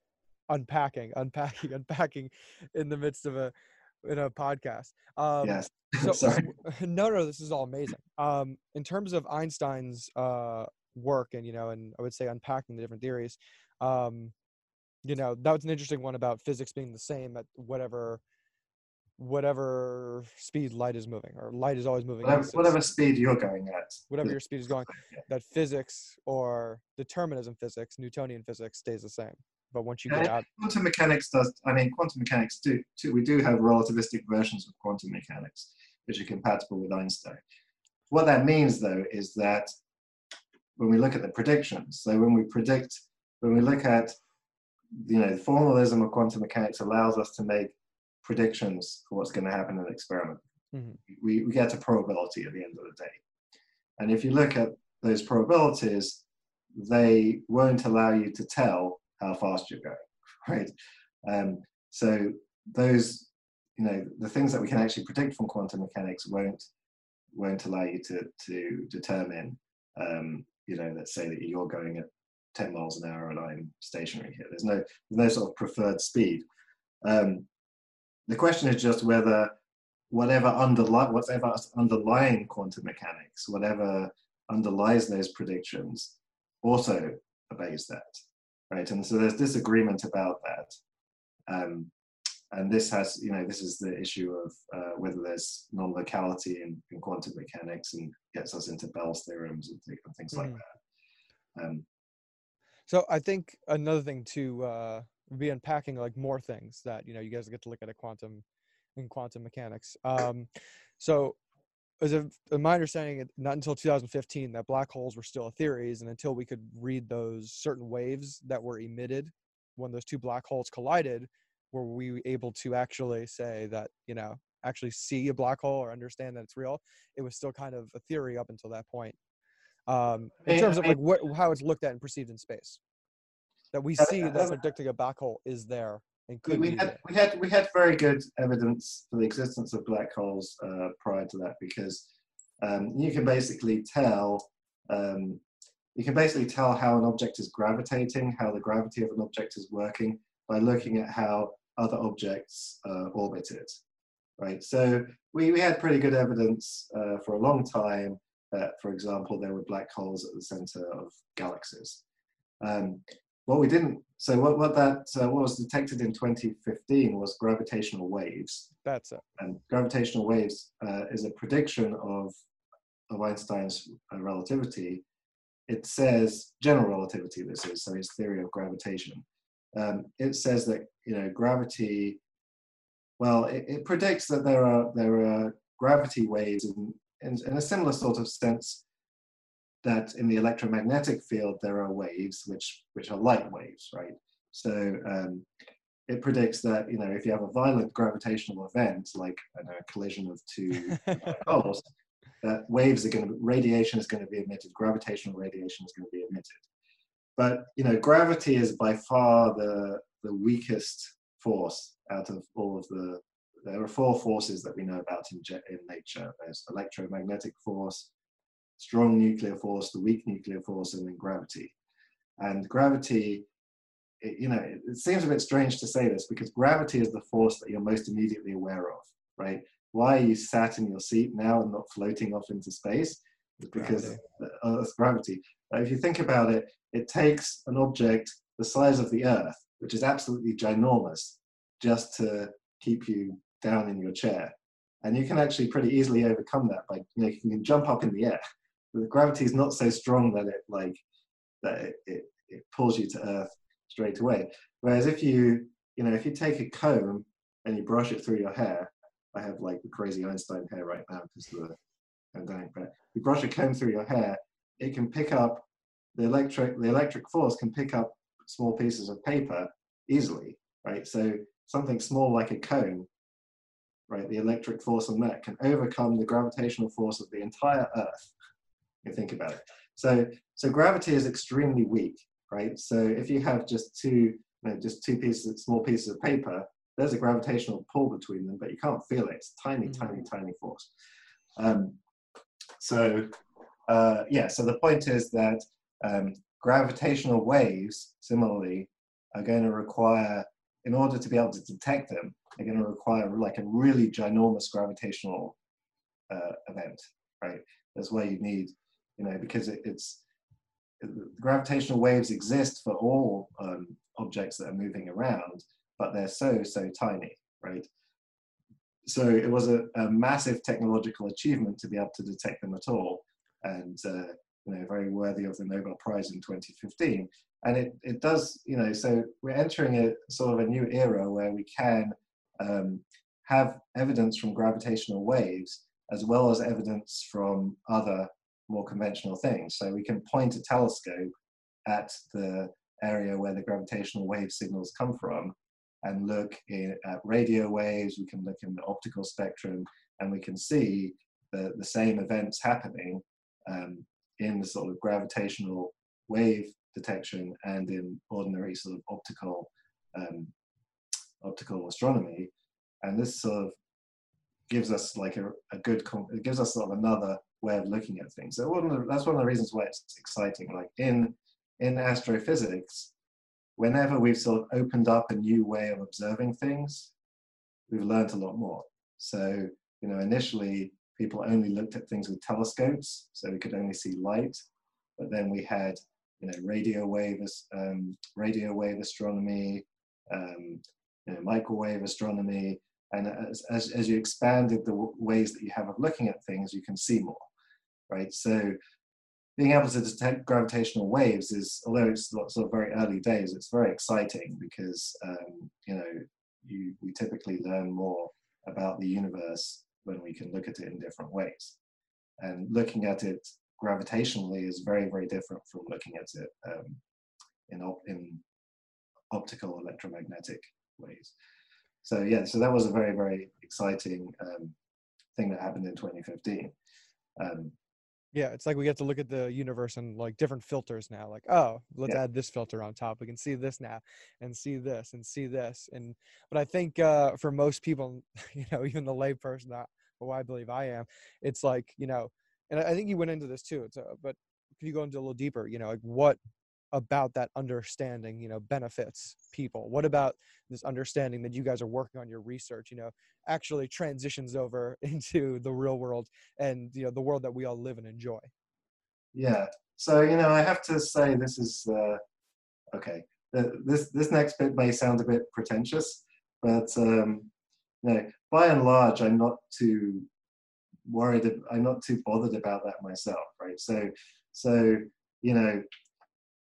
unpacking, unpacking, [LAUGHS] unpacking in the midst of a in a podcast. Um, yes. [LAUGHS] So, Sorry. no, no, this is all amazing. Um, in terms of Einstein's uh, work, and you know, and I would say unpacking the different theories, um, you know, that was an interesting one about physics being the same at whatever whatever speed light is moving or light is always moving whatever, whatever speed you're going at. whatever your speed is going [LAUGHS] yeah. that physics or determinism physics newtonian physics stays the same. But once you get out quantum mechanics does i mean quantum mechanics do too. We do have relativistic versions of quantum mechanics which are compatible with einstein. What that means though is that when we look at the predictions so when we predict when we look at you know the formalism of quantum mechanics allows us to make predictions for what's going to happen in an experiment. Mm-hmm. We, we get a probability at the end of the day. And if you look at those probabilities, they won't allow you to tell how fast you're going, [LAUGHS] right? Um, so those, you know, the things that we can actually predict from quantum mechanics won't won't allow you to to determine, um, you know, let's say that you're going at 10 miles an hour and I'm stationary here. There's no there's no sort of preferred speed. Um, the question is just whether whatever underlie whatever underlying quantum mechanics, whatever underlies those predictions, also obeys that, right? And so there's disagreement about that. Um, and this has, you know, this is the issue of uh, whether there's non-locality in, in, quantum mechanics and gets us into Bell's theorems and, th- and things mm. like that. Um, so I think another thing to uh, be unpacking like more things that you know you guys get to look at a quantum in quantum mechanics. Um, so, as a, my understanding, not until 2015 that black holes were still a theories, and until we could read those certain waves that were emitted when those two black holes collided, were we able to actually say that you know actually see a black hole or understand that it's real. It was still kind of a theory up until that point. Um, in terms of like what, how it's looked at and perceived in space that we see that predicting a black hole is there and could we, we had we had we had very good evidence for the existence of black holes uh, prior to that because um, you can basically tell um, you can basically tell how an object is gravitating, how the gravity of an object is working by looking at how other objects uh, orbit it. Right. So we, we had pretty good evidence uh, for a long time that, for example, there were black holes at the center of galaxies. Um, what we didn't so what, what that uh, what was detected in 2015 was gravitational waves. That's it. And gravitational waves uh, is a prediction of of einstein's uh, relativity. It says general relativity this is so his theory of gravitation. Um, it says that you know gravity well it, it, predicts that there are there are gravity waves in, in, in a similar sort of sense that in the electromagnetic field there are waves which which are light waves, right? So um, it predicts that you know if you have a violent gravitational event like know, a collision of two [LAUGHS] poles, that waves are going to radiation is going to be emitted, gravitational radiation is going to be emitted. But you know gravity is by far the the weakest force out of all of the. There are four forces that we know about in, in nature. There's electromagnetic force, strong nuclear force, the weak nuclear force, and then gravity. And gravity, it, you know, it, it seems a bit strange to say this because gravity is the force that you're most immediately aware of, right? Why are you sat in your seat now and not floating off into space? It's because gravity. of Earth's oh, gravity. But if you think about it, it takes an object the size of the Earth, which is absolutely ginormous, just to keep you down in your chair. And you can actually pretty easily overcome that by, you know, you can jump up in the air the gravity is not so strong that it like that it, it, it pulls you to earth straight away. Whereas if you, you know, if you take a comb and you brush it through your hair, I have like the crazy Einstein hair right now because of the pandemic, but you brush a comb through your hair, it can pick up the electric, the electric force can pick up small pieces of paper easily, right? So something small like a comb, right? The electric force on that can overcome the gravitational force of the entire Earth. You think about it. So, so gravity is extremely weak, right? So if you have just two, you know, just two pieces, small pieces of paper, there's a gravitational pull between them, but you can't feel it. It's tiny, mm-hmm. tiny, tiny force. Um, so, uh, yeah. So the point is that um, gravitational waves, similarly, are going to require, in order to be able to detect them, they're going to require like a really ginormous gravitational uh, event, right? That's why you need, you know, because it, it's gravitational waves exist for all um, objects that are moving around, but they're so so tiny, right? So it was a, a massive technological achievement to be able to detect them at all, and uh, you know, very worthy of the Nobel Prize in 2015. And it, it does, you know, so we're entering a sort of a new era where we can um, have evidence from gravitational waves as well as evidence from other more conventional things. So we can point a telescope at the area where the gravitational wave signals come from and look in, at radio waves, we can look in the optical spectrum, and we can see the, the same events happening um, in the sort of gravitational wave detection and in ordinary sort of optical um, optical astronomy, and this sort of gives us like a, a good it gives us sort of another way of looking at things. So one the, that's one of the reasons why it's exciting. Like in in astrophysics, whenever we've sort of opened up a new way of observing things, we've learned a lot more. So you know initially people only looked at things with telescopes, so we could only see light. But then we had, you know, radio wave, um, radio wave astronomy, um, you know, microwave astronomy, and as, as, as you expanded the w- ways that you have of looking at things, you can see more, right? So being able to detect gravitational waves is, although it's sort of very early days, it's very exciting because um, you know you we typically learn more about the universe when we can look at it in different ways. And looking at it gravitationally is very, very different from looking at it um, in, op- in optical electromagnetic ways. So yeah, so that was a very, very exciting um, thing that happened in 2015. Um, yeah, it's like we get to look at the universe and like different filters now. Like, oh, let's yeah. add this filter on top. We can see this now, and see this, and see this. And but I think uh, for most people, [LAUGHS] you know, even the layperson that who I believe I am, it's like you know, and I think you went into this too. It's a, but can you go into a little deeper? You know, like what about that understanding you know benefits people? What about this understanding that you guys are working on your research you know actually transitions over [LAUGHS] into the real world and you know the world that we all live and enjoy? Yeah. So you know i have to say this is uh, okay this this next bit may sound a bit pretentious but um know by and large i'm not too worried i'm not too bothered about that myself right? So so you know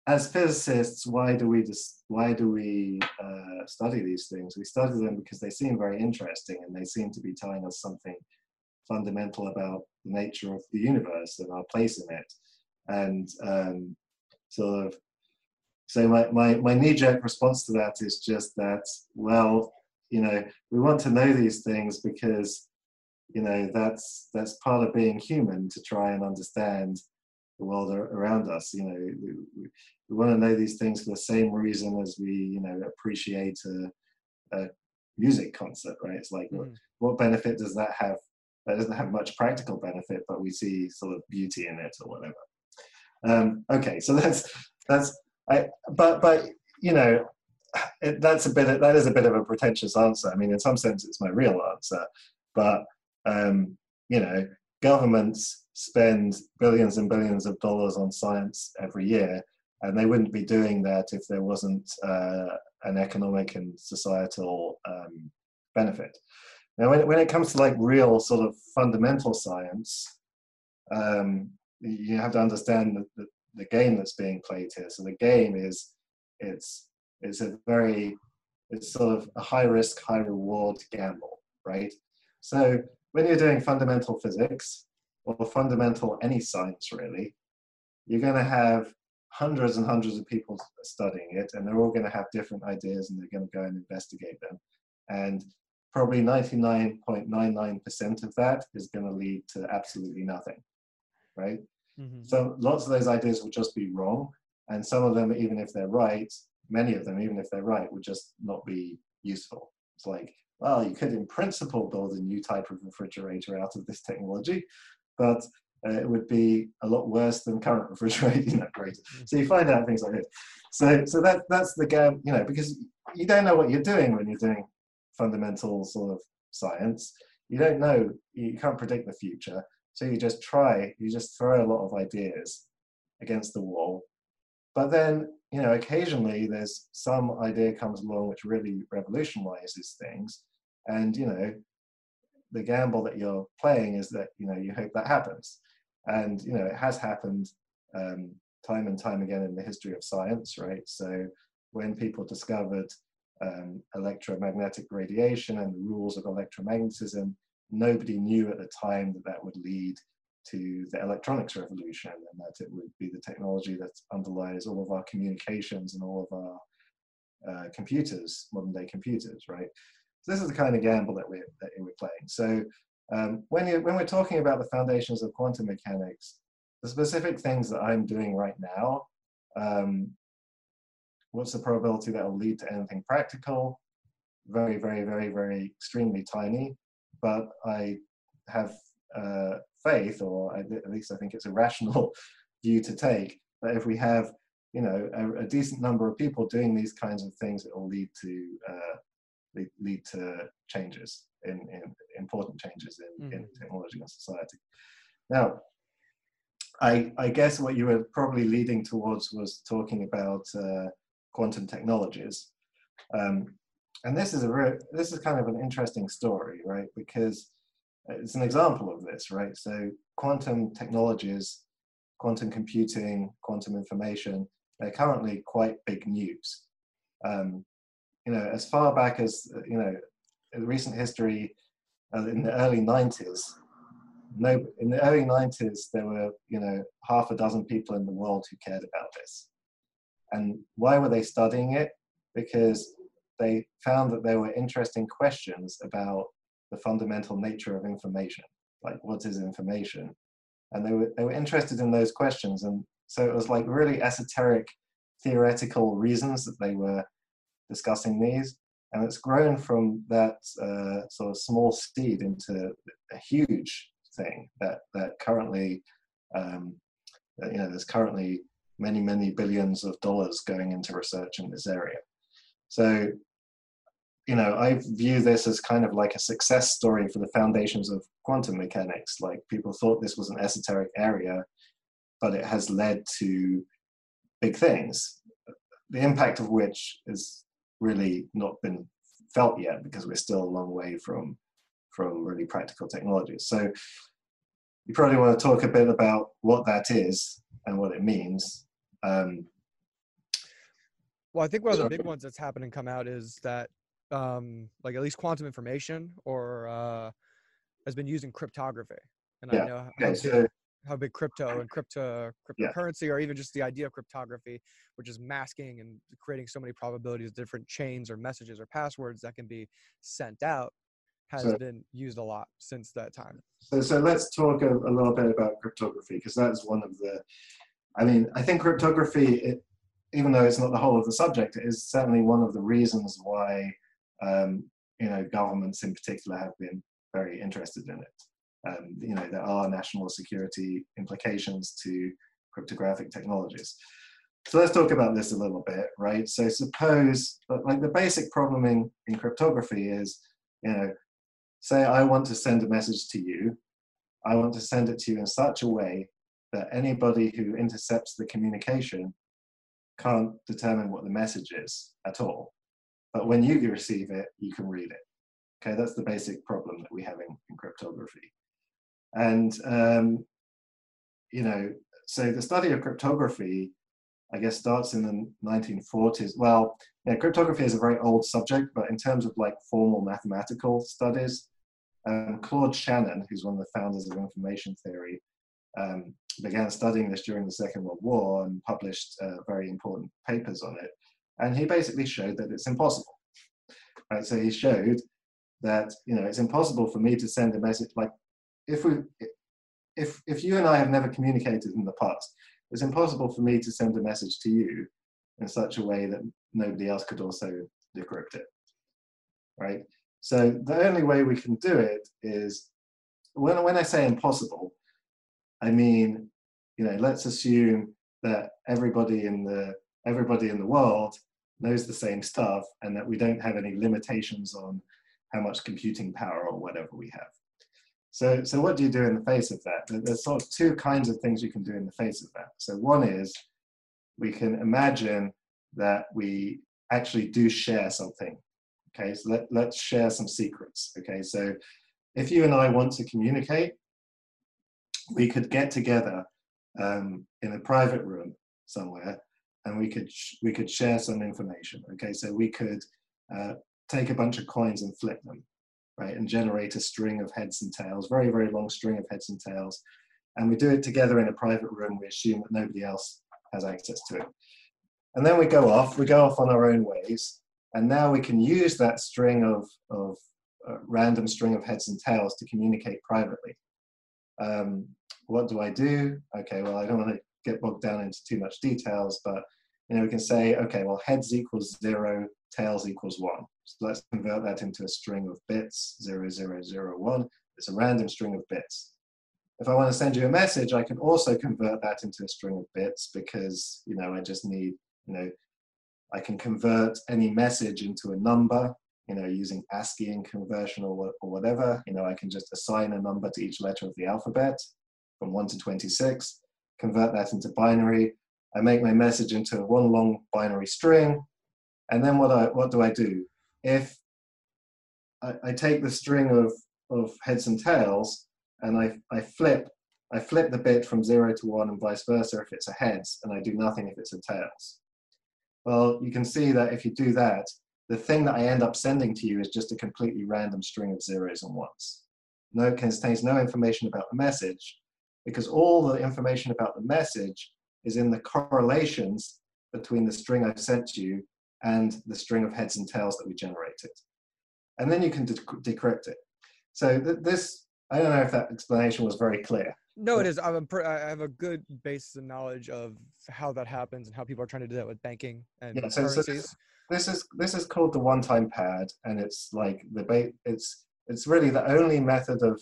as physicists, why do we just why do we uh, study these things? We study them because they seem very interesting and they seem to be telling us something fundamental about the nature of the universe and our place in it. And um, sort of, so my, my, my knee-jerk response to that is just that, well, you know, we want to know these things because, you know, that's that's part of being human to try and understand the world around us. You know, we, want to know these things for the same reason as we, you know, appreciate a, a music concert, right? It's like, mm. what, what benefit does that have? That doesn't have much practical benefit, but we see sort of beauty in it or whatever. Um, okay, so [LAUGHS] that's that's I, but but you know, [SIGHS] it, that's a bit of, that is a bit of a pretentious answer. I mean, in some sense, it's my real answer, but um, you know, governments spend billions and billions of dollars on science every year, and they wouldn't be doing that if there wasn't uh, an economic and societal um, benefit. Now, when, when it comes to like real sort of fundamental science, um, you have to understand that the game that's being played here. So the game is it's it's a very it's sort of a high risk, high reward gamble, right? So when you're doing fundamental physics or fundamental any science really, you're going to have hundreds and hundreds of people studying it, and they're all going to have different ideas, and they're going to go and investigate them. And probably 99.99% of that is going to lead to absolutely nothing, right? Mm-hmm. So lots of those ideas will just be wrong, and some of them, even if they're right, many of them, even if they're right, would just not be useful. It's like, well, you could in principle build a new type of refrigerator out of this technology, but uh, it would be a lot worse than current refrigerating [LAUGHS] upgrades. So you find out things like this. So, so that that's the game, you know, because you don't know what you're doing when you're doing fundamental sort of science. You don't know, you can't predict the future. So you just try, you just throw a lot of ideas against the wall. But then, you know, occasionally there's some idea comes along which really revolutionizes things. And, you know, the gamble that you're playing is that, you know, you hope that happens. And, you know, it has happened um, time and time again in the history of science, right? So when people discovered um, electromagnetic radiation and the rules of electromagnetism, nobody knew at the time that that would lead to the electronics revolution and that it would be the technology that underlies all of our communications and all of our uh, computers, modern day computers, right? So this is the kind of gamble that we're, that we're playing. So um, when, you, when we're talking about the foundations of quantum mechanics, the specific things that I'm doing right now um, What's the probability that will lead to anything practical? Very, very, very, very extremely tiny. But I have uh, faith, or at least I think it's a rational [LAUGHS] view to take, that if we have you know a, a, decent number of people doing these kinds of things, it will lead to uh, lead, lead to changes important changes in, mm. in technology and society. Now, I, I, guess what you were probably leading towards was talking about uh, quantum technologies. Um, and this is a very, this is kind of an interesting story, right? Because it's an example of this, right? So quantum technologies, quantum computing, quantum information, they're currently quite big news. Um, you know, as far back as, you know, recent history, uh, in the early 90s, no, in the early 90s, there were, you know, half a dozen people in the world who cared about this. And why were they studying it? Because they found that there were interesting questions about the fundamental nature of information, like what is information? And they were, they were interested in those questions. And so it was like really esoteric theoretical reasons that they were discussing these. And it's grown from that uh, sort of small seed into a huge thing that, that currently, um, you know, there's currently many, many billions of dollars going into research in this area. So, you know, I view this as kind of like a success story for the foundations of quantum mechanics. Like people thought this was an esoteric area, but it has led to big things, the impact of which has really not been felt yet because we're still a long way from from really practical technologies. So you probably want to talk a bit about what that is and what it means um, well, I think one of the big ones that's happening come out is that, um, like at least quantum information or uh, has been using cryptography, and yeah. I know how, okay, big, how big crypto and crypto cryptocurrency, yeah. or even just the idea of cryptography, which is masking and creating so many probabilities, different chains or messages or passwords that can be sent out, has so, been used a lot since that time. So, so let's talk a, a little bit about cryptography because that's one of the I mean, I think cryptography, it, even though it's not the whole of the subject, it is certainly one of the reasons why um, you know governments in particular have been very interested in it. Um, you know, there are national security implications to cryptographic technologies. So let's talk about this a little bit, right? So suppose, like the basic problem in, in cryptography is, you know, say I want to send a message to you. I want to send it to you in such a way that anybody who intercepts the communication can't determine what the message is at all. But when you receive it, you can read it. Okay, that's the basic problem that we have in, in cryptography. And, um, you know, so the study of cryptography, I guess, starts in the 1940s. Well, cryptography is a very old subject, but in terms of like formal mathematical studies, um, Claude Shannon, who's one of the founders of information theory, um, began studying this during the Second World War and published uh, very important papers on it. And he basically showed that it's impossible. Right? So he showed that you know it's impossible for me to send a message like if we if if you and I have never communicated in the past, it's impossible for me to send a message to you in such a way that nobody else could also decrypt it. Right? So the only way we can do it is when when I say impossible, I mean, you know, let's assume that everybody in the everybody in the world knows the same stuff and that we don't have any limitations on how much computing power or whatever we have. So, so what do you do in the face of that? There's sort of two kinds of things you can do in the face of that. So one is we can imagine that we actually do share something. Okay, so let, let's share some secrets. Okay, so if you and I want to communicate, we could get together um, in a private room somewhere and we could we could share some information okay so we could uh, take a bunch of coins and flip them right and generate a string of heads and tails very very long string of heads and tails and we do it together in a private room we assume that nobody else has access to it and then we go off we go off on our own ways and now we can use that string of of uh, random string of heads and tails to communicate privately um, what do I do? Okay, well, I don't want to get bogged down into too much details, but you know, we can say, okay, well, heads equals zero, tails equals one. So let's convert that into a string of bits, zero, zero, zero, one. It's a random string of bits. If I want to send you a message, I can also convert that into a string of bits because, you know, I just need, you know, I can convert any message into a number you know, using ASCII in conversion or, or whatever, you know, I can just assign a number to each letter of the alphabet from 1 to 26, convert that into binary. I make my message into one long binary string. And then what, I, what do I do? If I, I take the string of, of heads and tails and I, I flip I flip the bit from zero to one and vice versa if it's a heads, and I do nothing if it's a tails. Well, you can see that if you do that, the thing that I end up sending to you is just a completely random string of zeros and ones. No, it contains no information about the message because all the information about the message is in the correlations between the string I've sent to you and the string of heads and tails that we generated. And then you can de decrypt it. So th this, I don't know if that explanation was very clear. No, it is. I'm a, I have a good basis of knowledge of how that happens and how people are trying to do that with banking and yeah, so, currencies. So this is this is called the one-time pad, and it's like the ba- it's it's really the only method of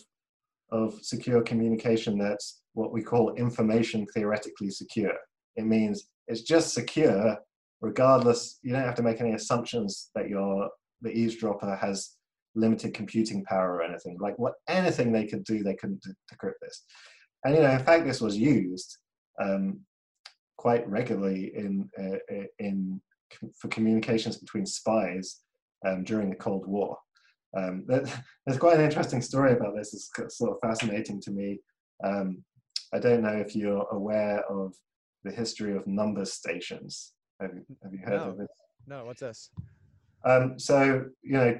of secure communication that's what we call information theoretically secure. It means it's just secure regardless. You don't have to make any assumptions that your the eavesdropper has limited computing power or anything. Like what anything they could do, they couldn't decrypt this. And you know, in fact, this was used um, quite regularly in uh, in for communications between spies um, during the Cold War. Um, [LAUGHS] there's quite an interesting story about this. It's sort of fascinating to me. Um, I don't know if you're aware of the history of number stations. Have you, have you heard no. of it? No, what's this? Um, so, you know,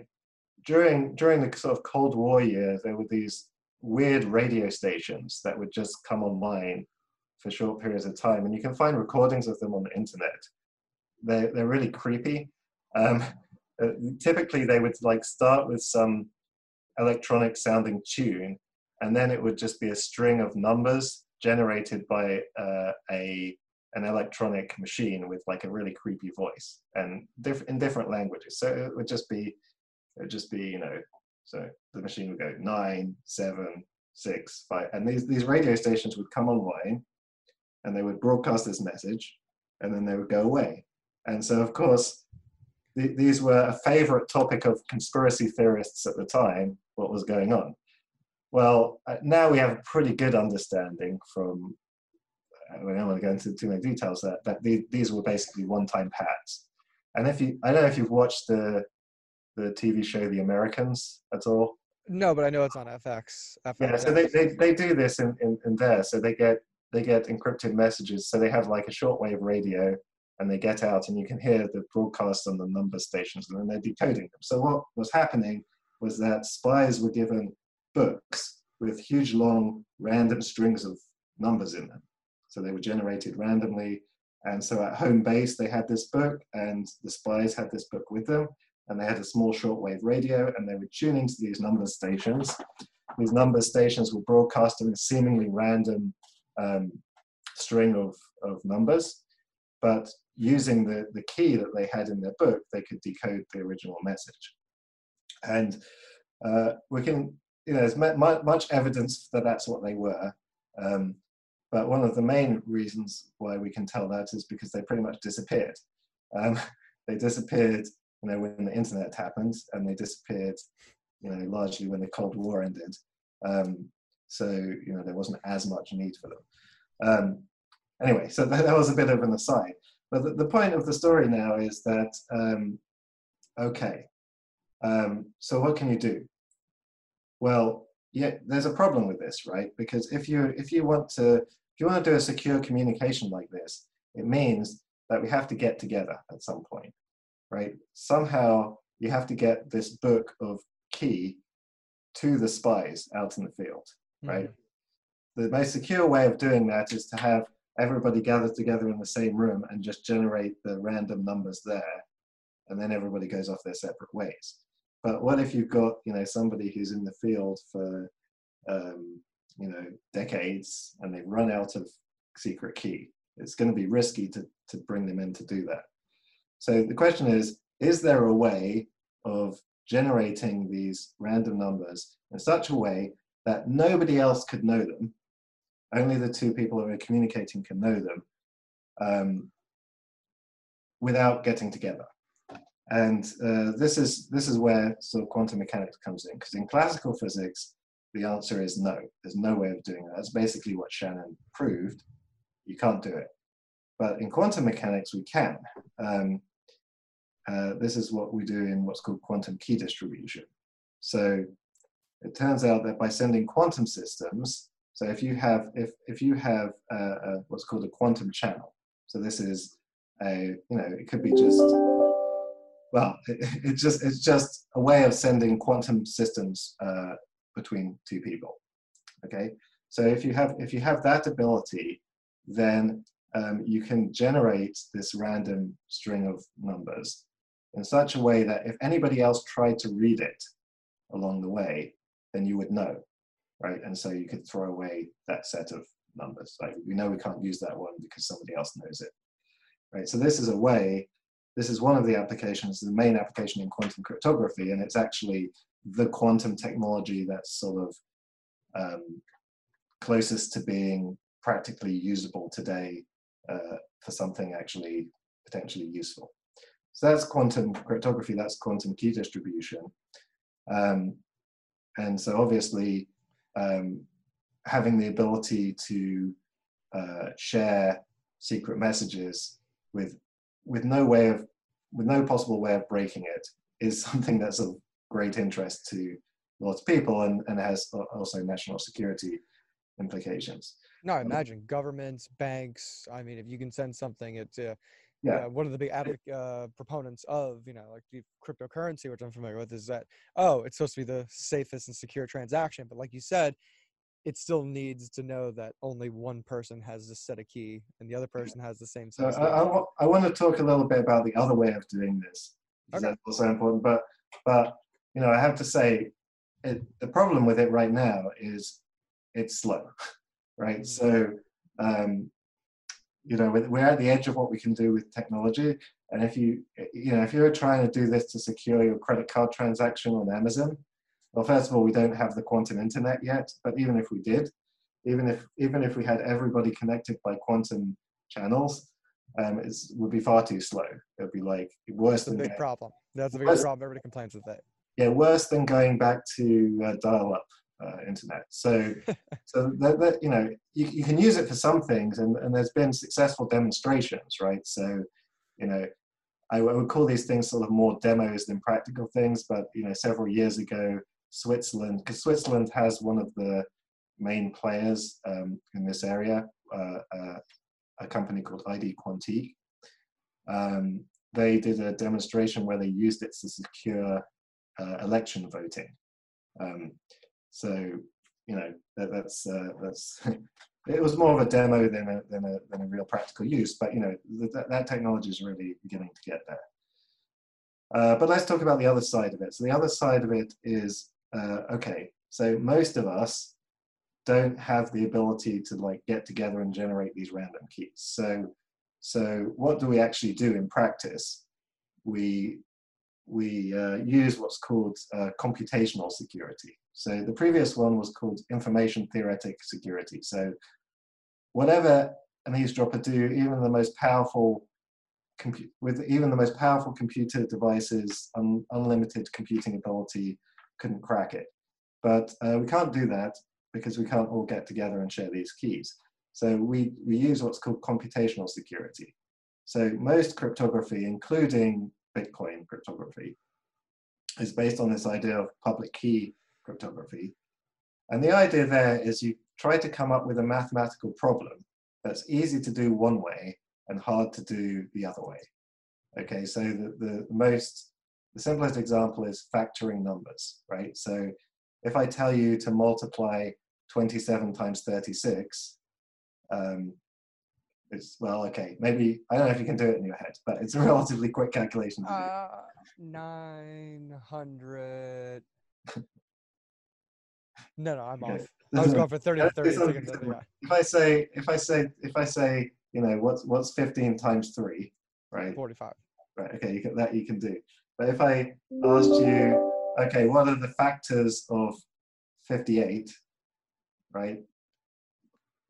during during the sort of Cold War years, there were these weird radio stations that would just come online for short periods of time, and you can find recordings of them on the internet they're, they're really creepy. Um, [LAUGHS] uh, typically, they would like start with some electronic sounding tune, and then it would just be a string of numbers generated by uh, a an electronic machine with like a really creepy voice and diff- in different languages. So it would just be it would just be you know so the machine would go nine, seven, six, five, and these these radio stations would come online, and they would broadcast this message, and then they would go away. And so, of course, th- these were a favorite topic of conspiracy theorists at the time, what was going on. Well, uh, now we have a pretty good understanding from, I don't want to go into too many details, that, that the, these were basically one-time pads. And if you, I don't know if you've watched the, the TV show The Americans at all. No, but I know it's on FX. FX yeah, so they, they, they do this in, in, in there. So they get they get encrypted messages. So they have like a shortwave radio and they get out and you can hear the broadcast on the number stations and then they're decoding them. So what was happening was that spies were given books with huge long random strings of numbers in them. So they were generated randomly. And so at home base, they had this book and the spies had this book with them and they had a small shortwave radio and they were tuning to these number stations. These number stations were broadcasting a seemingly random um, string of, of numbers, but using the, the key that they had in their book, they could decode the original message. And uh, we can, you know, there's much evidence that that's what they were. Um, but one of the main reasons why we can tell that is because they pretty much disappeared. Um, [LAUGHS] they disappeared, you know, when the internet happened, and they disappeared, you know, largely when the Cold War ended. Um, so, you know, there wasn't as much need for them. Um, anyway, so that, that, was a bit of an aside. But the, the point of the story now is that, um, okay, um, so what can you do? Well, yeah, there's a problem with this, right? Because if you if you want to if you want to do a secure communication like this, it means that we have to get together at some point, right? Somehow you have to get this book of key to the spies out in the field, right? Mm-hmm. The most secure way of doing that is to have everybody gathered together in the same room and just generate the random numbers there, and then everybody goes off their separate ways. But what if you've got you know somebody who's in the field for um, you know decades and they've run out of secret key? It's going to be risky to to bring them in to do that. So the question is: Is there a way of generating these random numbers in such a way that nobody else could know them? Only the two people who are communicating can know them um, without getting together. And uh, this is this is where sort of quantum mechanics comes in, because in classical physics, the answer is no. There's no way of doing that. That's basically what Shannon proved. You can't do it. But in quantum mechanics, we can. Um, uh, this is what we do in what's called quantum key distribution. So it turns out that by sending quantum systems, so if you have if if you have a, a, what's called a quantum channel, so this is a you know it could be just well, [LAUGHS] it, it just it's just a way of sending quantum systems uh, between two people. Okay, so if you have if you have that ability, then um, you can generate this random string of numbers in such a way that if anybody else tried to read it along the way, then you would know, right? And so you could throw away that set of numbers. Like we know we can't use that one because somebody else knows it, right? So this is a way this is one of the applications, the main application in quantum cryptography, and it's actually the quantum technology that's sort of um, closest to being practically usable today uh, for something actually potentially useful. So that's quantum cryptography, that's quantum key distribution. Um, and so obviously um, having the ability to uh, share secret messages with with no way of with no possible way of breaking it is [LAUGHS] something that's of great interest to lots of people and, and has also national security implications. No, I imagine governments, banks. I mean, if you can send something, it's uh, yeah. Uh, one of the big uh, proponents of you know like the cryptocurrency, which I'm familiar with, is that oh, it's supposed to be the safest and secure transaction. But like you said, it still needs to know that only one person has the set of key and the other person has the same set. So I, I, I, want to talk a little bit about the other way of doing this. Okay. That's also important. But but you know, I have to say, it, the problem with it right now is it's slow, [LAUGHS] right? Mm-hmm. So um, you know, we're at the edge of what we can do with technology. And if you you know, if you're trying to do this to secure your credit card transaction on Amazon, well, first of all, we don't have the quantum internet yet, but even if we did, even if even if we had everybody connected by quantum channels, um, it would be far too slow. It would be like worse That's than a big problem. That's a big worse, problem. Everybody complains with that. Yeah, worse than going back to uh, dial-up uh, internet. So, [LAUGHS] so that, that, you know, you, you can use it for some things, and, and there's been successful demonstrations, right? So, you know, I would call these things sort of more demos than practical things. But you know, several years ago, Switzerland, because Switzerland has one of the main players um, in this area, uh, uh, a company called ID Quantique. Um, they did a demonstration where they used it to secure uh, election voting. Um, so you know that, that's uh, that's [LAUGHS] it was more of a demo than a, than a than a real practical use. But you know that, that technology is really beginning to get there. Uh, but let's talk about the other side of it. So the other side of it is uh, okay. So most of us don't have the ability to like get together and generate these random keys. So so what do we actually do in practice? We we uh, use what's called uh, computational security. So the previous one was called information theoretic security. So whatever an eavesdropper do, even the most powerful with even the most powerful computer devices, un unlimited computing ability, couldn't crack it. But uh, we can't do that because we can't all get together and share these keys. So we, we use what's called computational security. So most cryptography, including Bitcoin cryptography, is based on this idea of public key cryptography. And the idea there is you try to come up with a mathematical problem that's easy to do one way and hard to do the other way. Okay, so the, the most, the simplest example is factoring numbers, right? So if I tell you to multiply 27 times 36, um, it's, well, okay, maybe, I don't know if you can do it in your head, but it's a relatively quick calculation. Uh, 900. no, no, I'm [LAUGHS] okay. off. I was going for 30 to 30 seconds. If I say, if I say, if I say, you know, what's what's 15 times three, right? 45. Right. Okay, you can, that you can do. But if I asked you, okay, what are the factors of 58, right?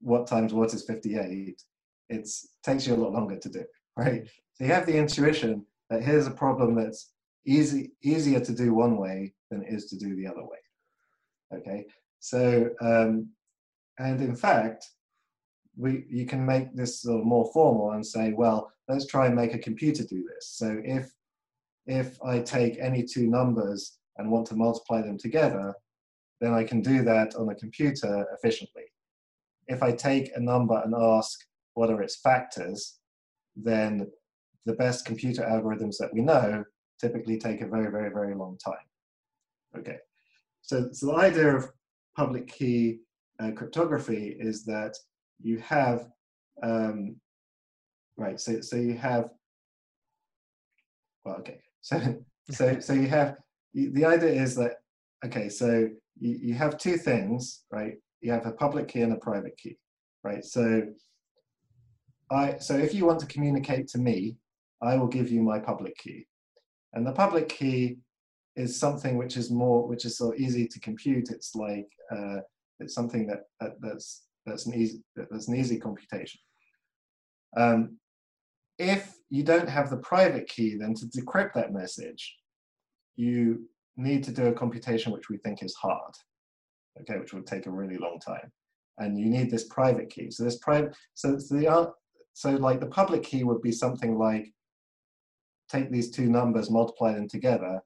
What times what is 58? It takes you a lot longer to do, [LAUGHS] right? So you have the intuition that here's a problem that's easy easier to do one way than it is to do the other way. Okay, so um, and in fact, we you can make this sort of more formal and say, well, let's try and make a computer do this. So if if I take any two numbers and want to multiply them together, then I can do that on a computer efficiently. If I take a number and ask what are its factors, then the best computer algorithms that we know typically take a very, very, very long time. Okay, so, so the idea of public key uh, cryptography is that you have, um, right, so, so you have, well, okay, [LAUGHS] so, so, so you have, the idea is that, okay, so you, you have two things, right? You have a public key and a private key, right? So I, so if you want to communicate to me, I will give you my public key. And the public key is something which is more, which is so easy to compute. It's like, uh, it's something that, that, that's, that's an easy, that's an easy computation. Um, if you don't have the private key, then to decrypt that message, you need to do a computation which we think is hard, okay, which would take a really long time. And you need this private key. So this private, so the so like the public key would be something like take these two numbers, multiply them together,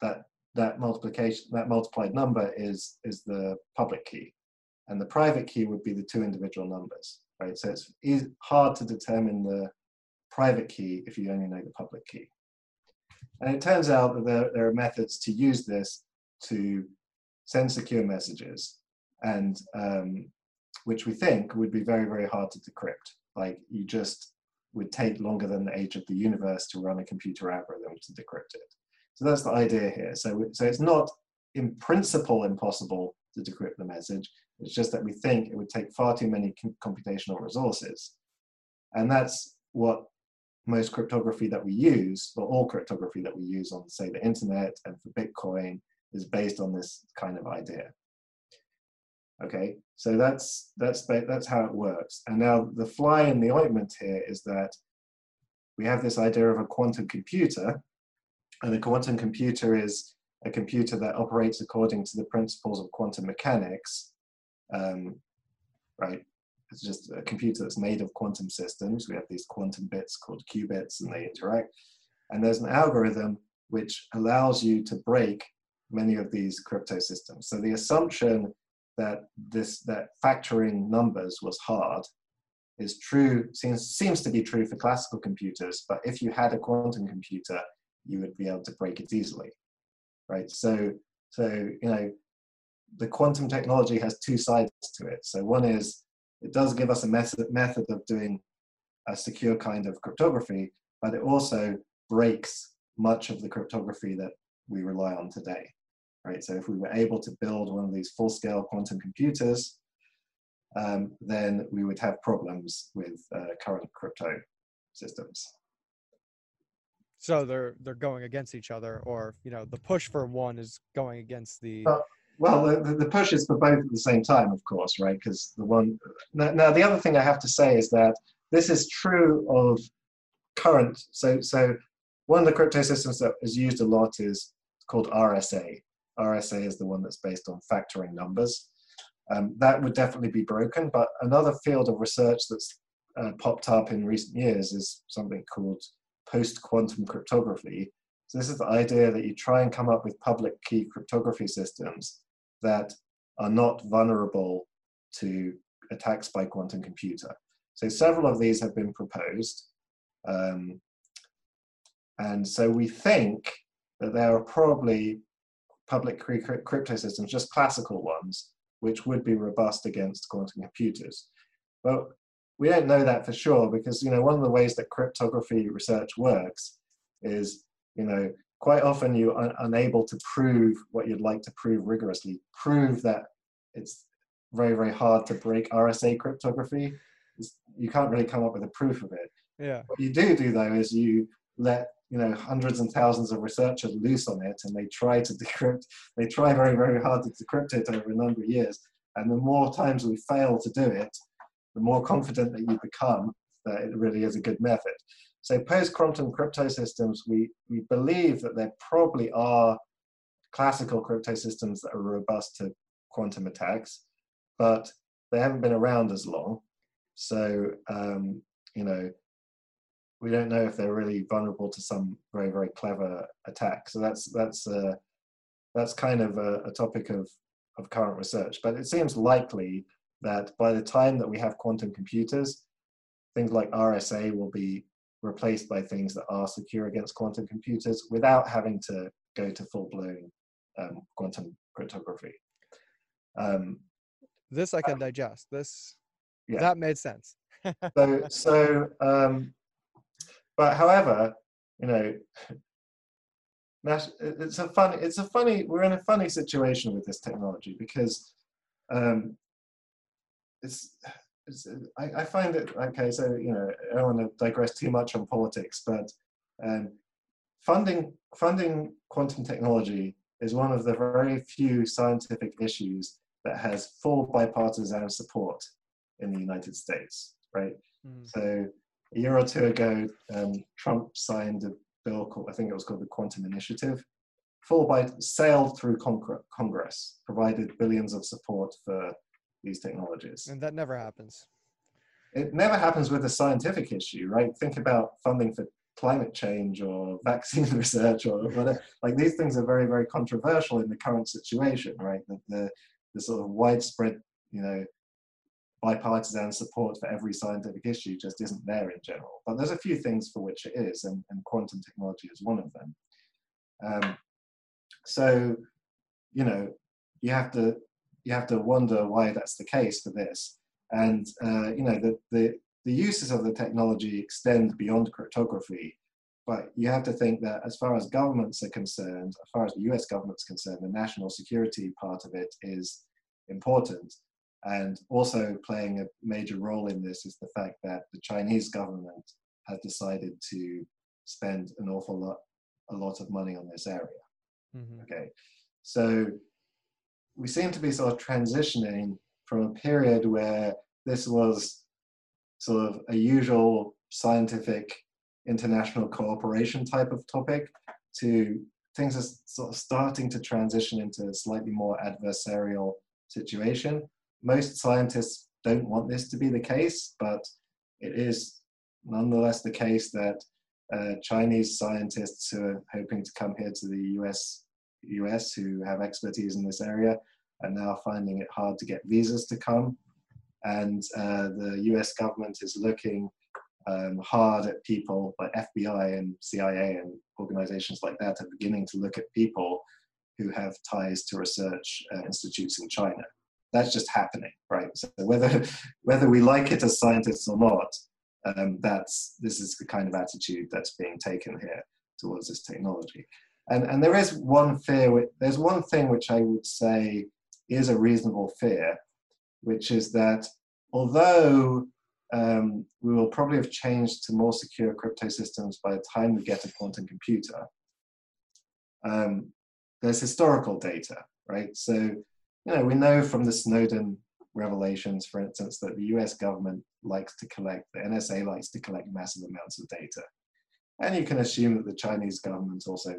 that that multiplication, that multiplied number is is the public key, and the private key would be the two individual numbers, right? So it's easy, hard to determine the private key if you only know the public key. And it turns out that there, there are methods to use this to send secure messages, and um, which we think would be very, very hard to decrypt. Like you just would take longer than the age of the universe to run a computer algorithm to decrypt it. So that's the idea here. So, so it's not in principle impossible to decrypt the message. It's just that we think it would take far too many computational resources. And that's what most cryptography that we use, or all cryptography that we use on, say, the internet and for Bitcoin, is based on this kind of idea. Okay, so that's that's that's how it works. And now the fly in the ointment here is that we have this idea of a quantum computer, and a quantum computer is a computer that operates according to the principles of quantum mechanics, um, right? It's just a computer that's made of quantum systems. We have these quantum bits called qubits, and they interact. And there's an algorithm which allows you to break many of these crypto systems. So the assumption that this that factoring numbers was hard is true seems seems to be true for classical computers but if you had a quantum computer you would be able to break it easily right? So so you know the quantum technology has two sides to it. So one is it does give us a method method of doing a secure kind of cryptography but it also breaks much of the cryptography that we rely on today right so if we were able to build one of these full-scale quantum computers um, then we would have problems with uh, current crypto systems. So they're they're going against each other, or you know, the push for one is going against the. Uh, well, the, the push is for both at the same time, of course, right? Because the one now, now the other thing I have to say is that this is true of current. So so one of the crypto systems that is used a lot is called RSA. RSA is the one that's based on factoring numbers. Um, that would definitely be broken. But another field of research that's uh, popped up in recent years is something called post quantum cryptography. So, this is the idea that you try and come up with public key cryptography systems that are not vulnerable to attacks by quantum computer. So, several of these have been proposed. Um, and so, we think that there are probably public crypto systems, just classical ones, which would be robust against quantum computers. But we don't know that for sure because you know one of the ways that cryptography research works is you know quite often you are unable to prove what you'd like to prove rigorously. Prove that it's very very hard to break rsa cryptography you can't really come up with a proof of it. Yeah. What you do do though is you let you know hundreds and thousands of researchers loose on it and they try to decrypt they try very very hard to decrypt it over a number of years. And the more times we fail to do it the more confident that you become that it really is a good method. So post-quantum crypto systems we we believe that there probably are classical crypto systems that are robust to quantum attacks but they haven't been around as long. So um, you know we don't know if they're really vulnerable to some very very clever attack. So that's that's uh, that's kind of a, a topic of of current research. But it seems likely that by the time that we have quantum computers, things like RSA will be replaced by things that are secure against quantum computers without having to go to full blown um, quantum cryptography. Um, this I can uh, digest. This yeah. that made sense. [LAUGHS] so so um, but however, you know, [LAUGHS] it's a funny, it's a funny, we're in a funny situation with this technology because um, it's, [SIGHS] it's I, I, find it, okay, so, you know, I don't want to digress too much on politics, but um, funding, funding quantum technology is one of the very few scientific issues that has full bipartisan support in the United States, right? Mm. So a year or two ago, um, Trump signed a bill called, I think it was called the Quantum Initiative, full by sailed through Congress, provided billions of support for these technologies. And that never happens. It never happens with a scientific issue, right? Think about funding for climate change or vaccine [LAUGHS] research or whatever. Like these things are very, very controversial in the current situation, right? The, the, the sort of widespread, you know, bipartisan support for every scientific issue just isn't there in general. But there's a few things for which it is, and, and quantum technology is one of them. Um, so, you know, you have to you have to wonder why that's the case for this. And uh, you know, the, the the uses of the technology extend beyond cryptography. But you have to think that as far as governments are concerned, as far as the US government's concerned, the national security part of it is important. And also playing a major role in this is the fact that the Chinese government has decided to spend an awful lot, a lot of money on this area. Mm-hmm. Okay, so we seem to be sort of transitioning from a period where this was sort of a usual scientific international cooperation type of topic to things are sort of starting to transition into a slightly more adversarial situation most scientists don't want this to be the case, but it is nonetheless the case that uh, Chinese scientists who are hoping to come here to the US, US who have expertise in this area are now finding it hard to get visas to come. And uh, the US government is looking um, hard at people like FBI and CIA and organizations like that are beginning to look at people who have ties to research uh, institutes in China. That's just happening, right? So whether [LAUGHS] whether we like it as scientists or not, um, that's this is the kind of attitude that's being taken here towards this technology. And and there is one fear. There's one thing which I would say is a reasonable fear, which is that although um, we will probably have changed to more secure crypto systems by the time we get a quantum computer. Um, there's historical data, right? So, you know, we know from the Snowden revelations, for instance, that the US government likes to collect, the NSA likes to collect massive amounts of data. And you can assume that the Chinese government also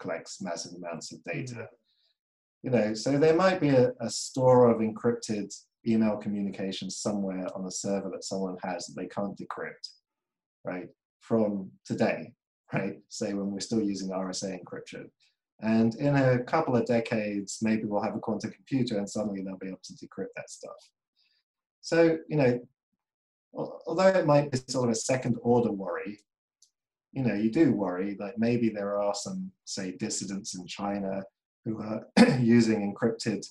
collects massive amounts of data. Mm-hmm. You know, so there might be a, a store of encrypted email communication somewhere on a server that someone has that they can't decrypt, right? From today, right? Say when we're still using RSA encryption. And in a couple of decades, maybe we'll have a quantum computer and suddenly they'll be able to decrypt that stuff. So, you know, although it might be sort of a second order worry, you know, you do worry that maybe there are some, say, dissidents in China who are [CLEARS THROAT] using encrypted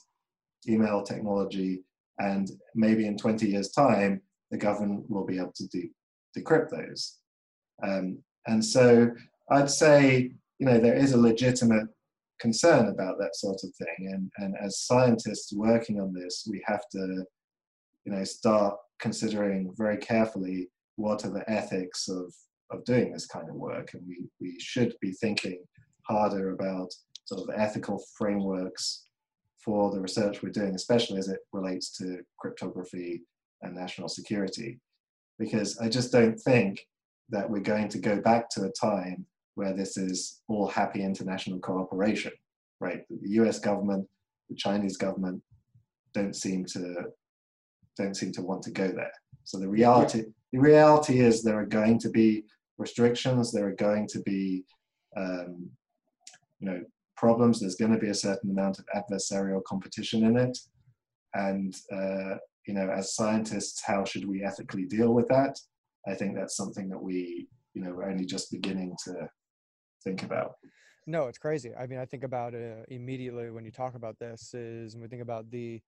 email technology and maybe in 20 years' time, the government will be able to de- decrypt those. Um, and so I'd say, you know, there is a legitimate concern about that sort of thing. And, and as scientists working on this, we have to, you know, start considering very carefully what are the ethics of, of doing this kind of work. And we, we should be thinking harder about sort of ethical frameworks for the research we're doing, especially as it relates to cryptography and national security. Because I just don't think that we're going to go back to a time where this is all happy international cooperation, right? The US government, the Chinese government don't seem to don't seem to want to go there. So the reality the reality is there are going to be restrictions, there are going to be um, you know problems. There's going to be a certain amount of adversarial competition in it. And, uh, you know, as scientists, how should we ethically deal with that? I think that's something that we, you know, we're only just beginning to think about. No, it's crazy. I mean, I think about it immediately when you talk about this is when we think about the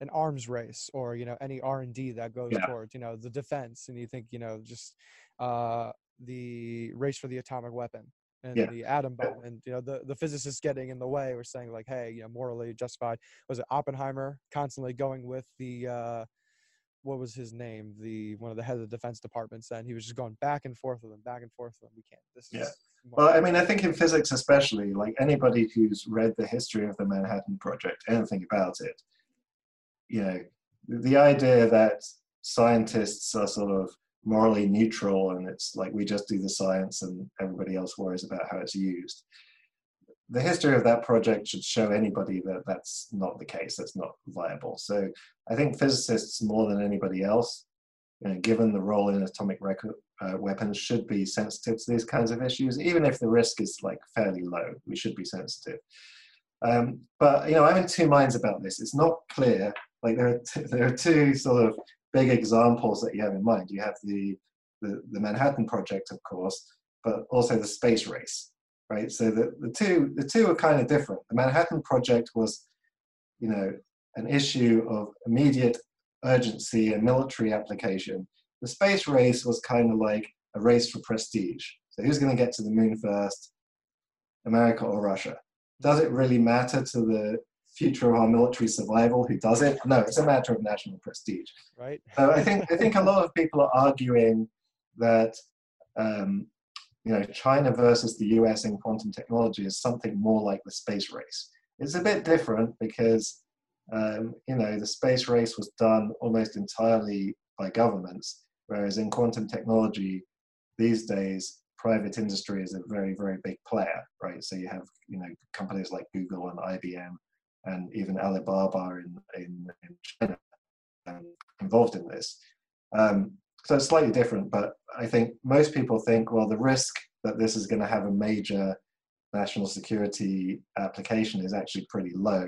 an arms race or you know any R and D that goes yeah. towards you know the defense, and you think you know just uh, the race for the atomic weapon and yeah. the atom bomb and you know the the physicists getting in the way were saying like hey you know morally justified was it oppenheimer constantly going with the uh what was his name the one of the head of the defense departments Then he was just going back and forth with them back and forth with them we can't this yeah. Well i mean i think in physics especially like anybody who's read the history of the manhattan project anything about it you know the idea that scientists are sort of morally neutral and it's like we just do the science and everybody else worries about how it's used. The history of that project should show anybody that that's not the case, that's not viable. So I think physicists, more than anybody else, given the role in atomic record, uh, weapons, should be sensitive to these kinds of issues, even if the risk is like fairly low. We should be sensitive. Um, but you know, I'm in two minds about this. It's not clear. Like there are t- there are two sort of big examples that you have in mind. You have the, the, the Manhattan Project, of course, but also the space race, right? So the, the two the two are kind of different. The Manhattan Project was, you know, an issue of immediate urgency and military application. The space race was kind of like a race for prestige. So who's going to get to the moon first, America or Russia? Does it really matter to the future of our military survival who does it. No, it's a matter of national prestige. Right. so I think I think a lot of people are arguing that um, you know China versus the US in quantum technology is something more like the space race. It's a bit different because um, you know the space race was done almost entirely by governments, whereas in quantum technology these days private industry is a very very big player right so you have you know companies like google and ibm and even Alibaba in, in, in China um, involved in this. Um, so it's slightly different, but I think most people think, well, the risk that this is going to have a major national security application is actually pretty low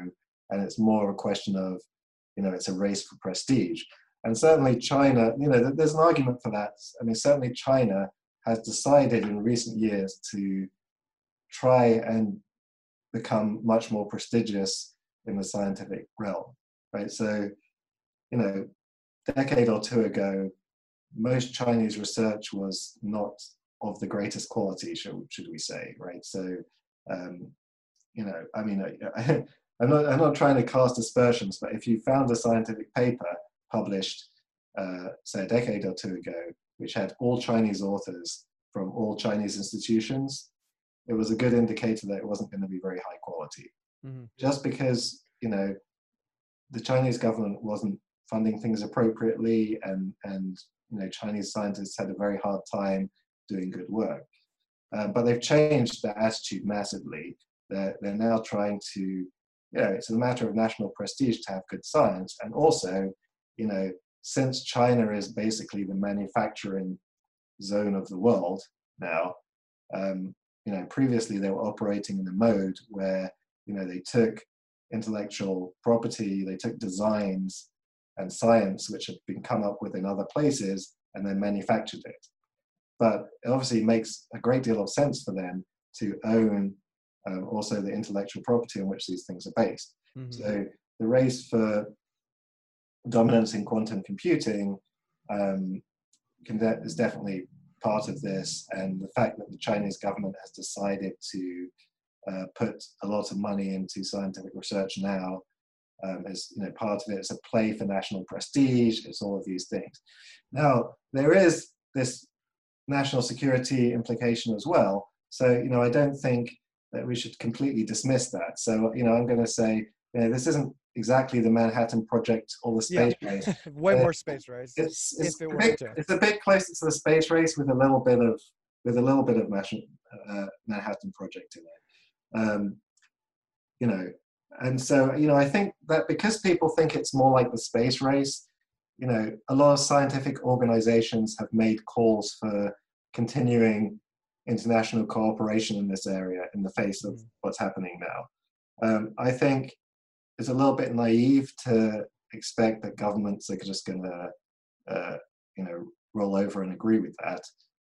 and it's more a question of, you know, it's a race for prestige. And certainly China, you know, there's an argument for that. I mean, certainly China has decided in recent years to try and become much more prestigious in the scientific realm, right? So, you know, a decade or two ago, most Chinese research was not of the greatest quality, should, should we say, right? So, um, you know, I mean, I'm not, I'm not trying to cast aspersions, but if you found a scientific paper published, uh, say, a decade or two ago, which had all Chinese authors from all Chinese institutions, it was a good indicator that it wasn't going to be very high quality. Mm-hmm. Just because, you know, the Chinese government wasn't funding things appropriately and, and you know, Chinese scientists had a very hard time doing good work. Uh, but they've changed their attitude massively. They're, they're now trying to, you know, it's a matter of national prestige to have good science. And also, you know, since China is basically the manufacturing zone of the world now, um, you know, previously they were operating in a mode where, you know, they took intellectual property, they took designs and science which had been come up with in other places and then manufactured it. But it obviously makes a great deal of sense for them to own um, also the intellectual property on which these things are based. Mm-hmm. So the race for dominance in quantum computing um, can de- is definitely part of this, and the fact that the Chinese government has decided to uh, put a lot of money into scientific research now um, is you know part of it. It's a play for national prestige. It's all of these things. Now there is this national security implication as well. So you know I don't think that we should completely dismiss that. So you know I'm going to say you know, this isn't exactly the Manhattan Project or the space yeah. [LAUGHS] race. Way more space race. It's it's, it a bit, it's a bit closer to the space race with a little bit of with a little bit of uh, Manhattan Project in it. Um, you know, and so you know I think that because people think it's more like the space race, you know, a lot of scientific organizations have made calls for continuing international cooperation in this area in the face of mm. what's happening now. Um, I think it's a little bit naive to expect that governments are just going to, uh, you know, roll over and agree with that,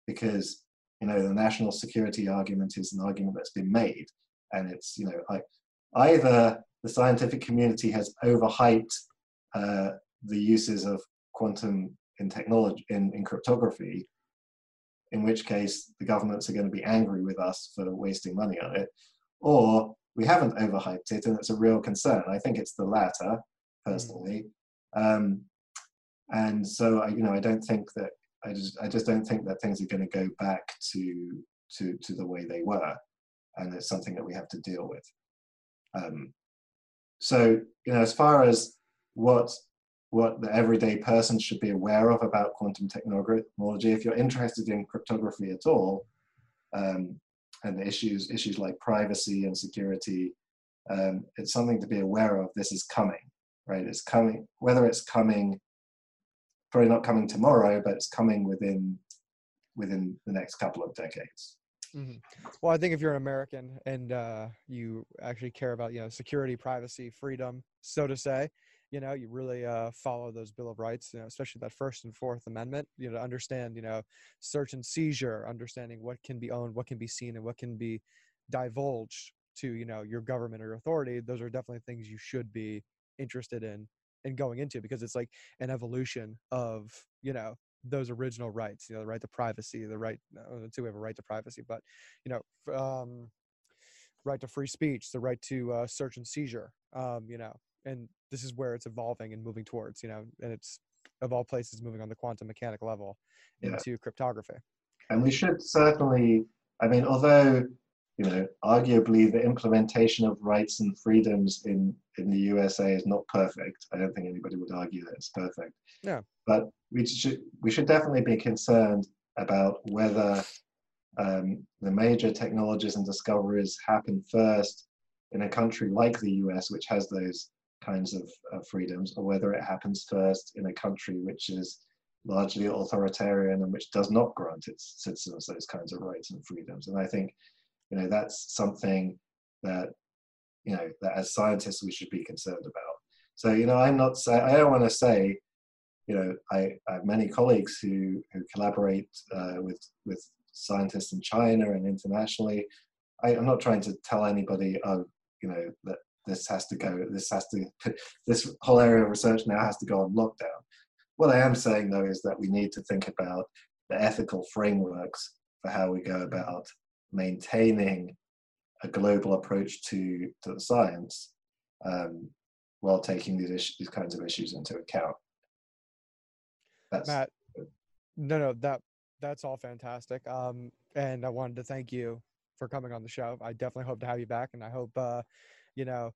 because you know the national security argument is an argument that's been made, and it's you know like either the scientific community has overhyped uh, the uses of quantum in technology in, in cryptography, in which case the governments are going to be angry with us for wasting money on it, or we haven't overhyped it and it's a real concern. I think it's the latter, personally. Um, and so, I, you know, I don't think that I just I just don't think that things are going to go back to to to the way they were, and it's something that we have to deal with. Um, so, you know, as far as what what the everyday person should be aware of about quantum technology, if you're interested in cryptography at all, um, and issues issues like privacy and security. Um, it's something to be aware of. This is coming, right? It's coming. Whether it's coming, probably not coming tomorrow, but it's coming within within the next couple of decades. Mm-hmm. Well, I think if you're an American and uh, you actually care about you know security, privacy, freedom, so to say, you know you really uh, follow those bill of rights you know especially that first and fourth amendment you know to understand you know search and seizure understanding what can be owned what can be seen and what can be divulged to you know your government or your authority those are definitely things you should be interested in in going into because it's like an evolution of you know those original rights you know the right to privacy the right to have a right to privacy but you know um right to free speech the right to uh, search and seizure um you know and this is where it's evolving and moving towards you know and it's of all places moving on the quantum mechanic level into yeah. cryptography. And we should certainly i mean although you know arguably the implementation of rights and freedoms in in the usa is not perfect i don't think anybody would argue that it's perfect. Yeah. But we should we should definitely be concerned about whether um, the major technologies and discoveries happen first in a country like the US, which has those kinds of freedoms, or whether it happens first in a country which is largely authoritarian and which does not grant its citizens those kinds of rights and freedoms. And I think, you know, that's something that you know that as scientists we should be concerned about. So you know, I'm not say I don't want to say, you know, I, I have many colleagues who who collaborate uh, with with scientists in China and internationally. I, am not trying to tell anybody, oh, you know, that this has to go, this has to, this whole area of research now has to go on lockdown. What I am saying though is that we need to think about the ethical frameworks for how we go about maintaining a global approach to, to the science um, while taking these, issues, these kinds of issues into account. That's Matt, no, no, that that's all fantastic. Um, and I wanted to thank you for coming on the show. I definitely hope to have you back, and I hope, uh, you know,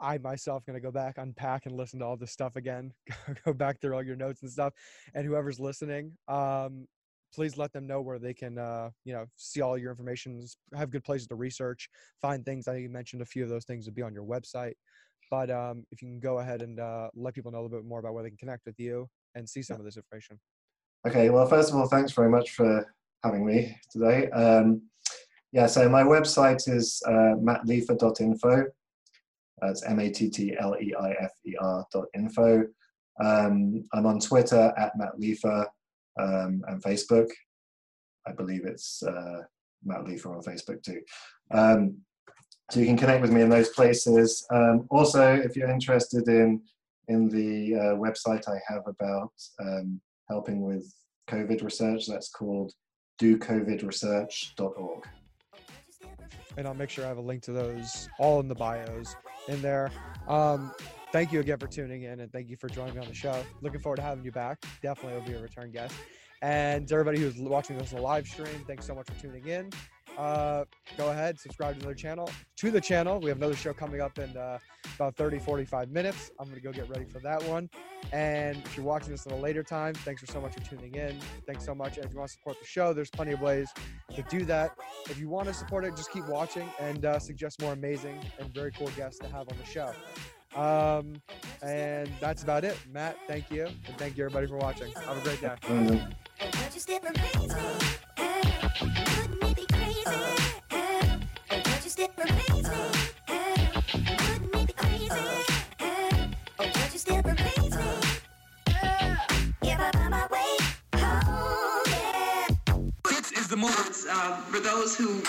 I myself going to go back, unpack, and listen to all this stuff again. [LAUGHS] go back through all your notes and stuff. And whoever's listening, um, please let them know where they can, uh, you know, see all your information, have good places to research, find things. I think you mentioned a few of those things would be on your website. But um, if you can go ahead and uh, let people know a little bit more about where they can connect with you and see some of this information. Okay, well, first of all, thanks very much for having me today. Um, yeah, so my website is uh, mattleifer.info. That's M-A-T-T-L-E-I-F-E-R dot info. Um, I'm on Twitter at Matt Leifer um, and Facebook. I believe it's uh, Matt Leifer on Facebook too. Um, so you can connect with me in those places. Um, also, if you're interested in in the uh, website I have about um, helping with COVID research, that's called docovidresearch.org. And I'll make sure I have a link to those all in the bios in there. Um, thank you again for tuning in and thank you for joining me on the show. Looking forward to having you back. Definitely will be a return guest. And everybody who's watching this live stream, thanks so much for tuning in uh, go ahead, subscribe to their channel. To the channel, we have another show coming up in uh, about 30, 45 minutes. I'm going to go get ready for that one. And if you're watching this at a later time, thanks for so much for tuning in. Thanks so much. And if you want to support the show, there's plenty of ways to do that. If you want to support it, just keep watching and uh, suggest more amazing and very cool guests to have on the show. Um, and that's about it. Matt, thank you. And thank you, everybody, for watching. Have a great day. Mm-hmm. Uh, for those who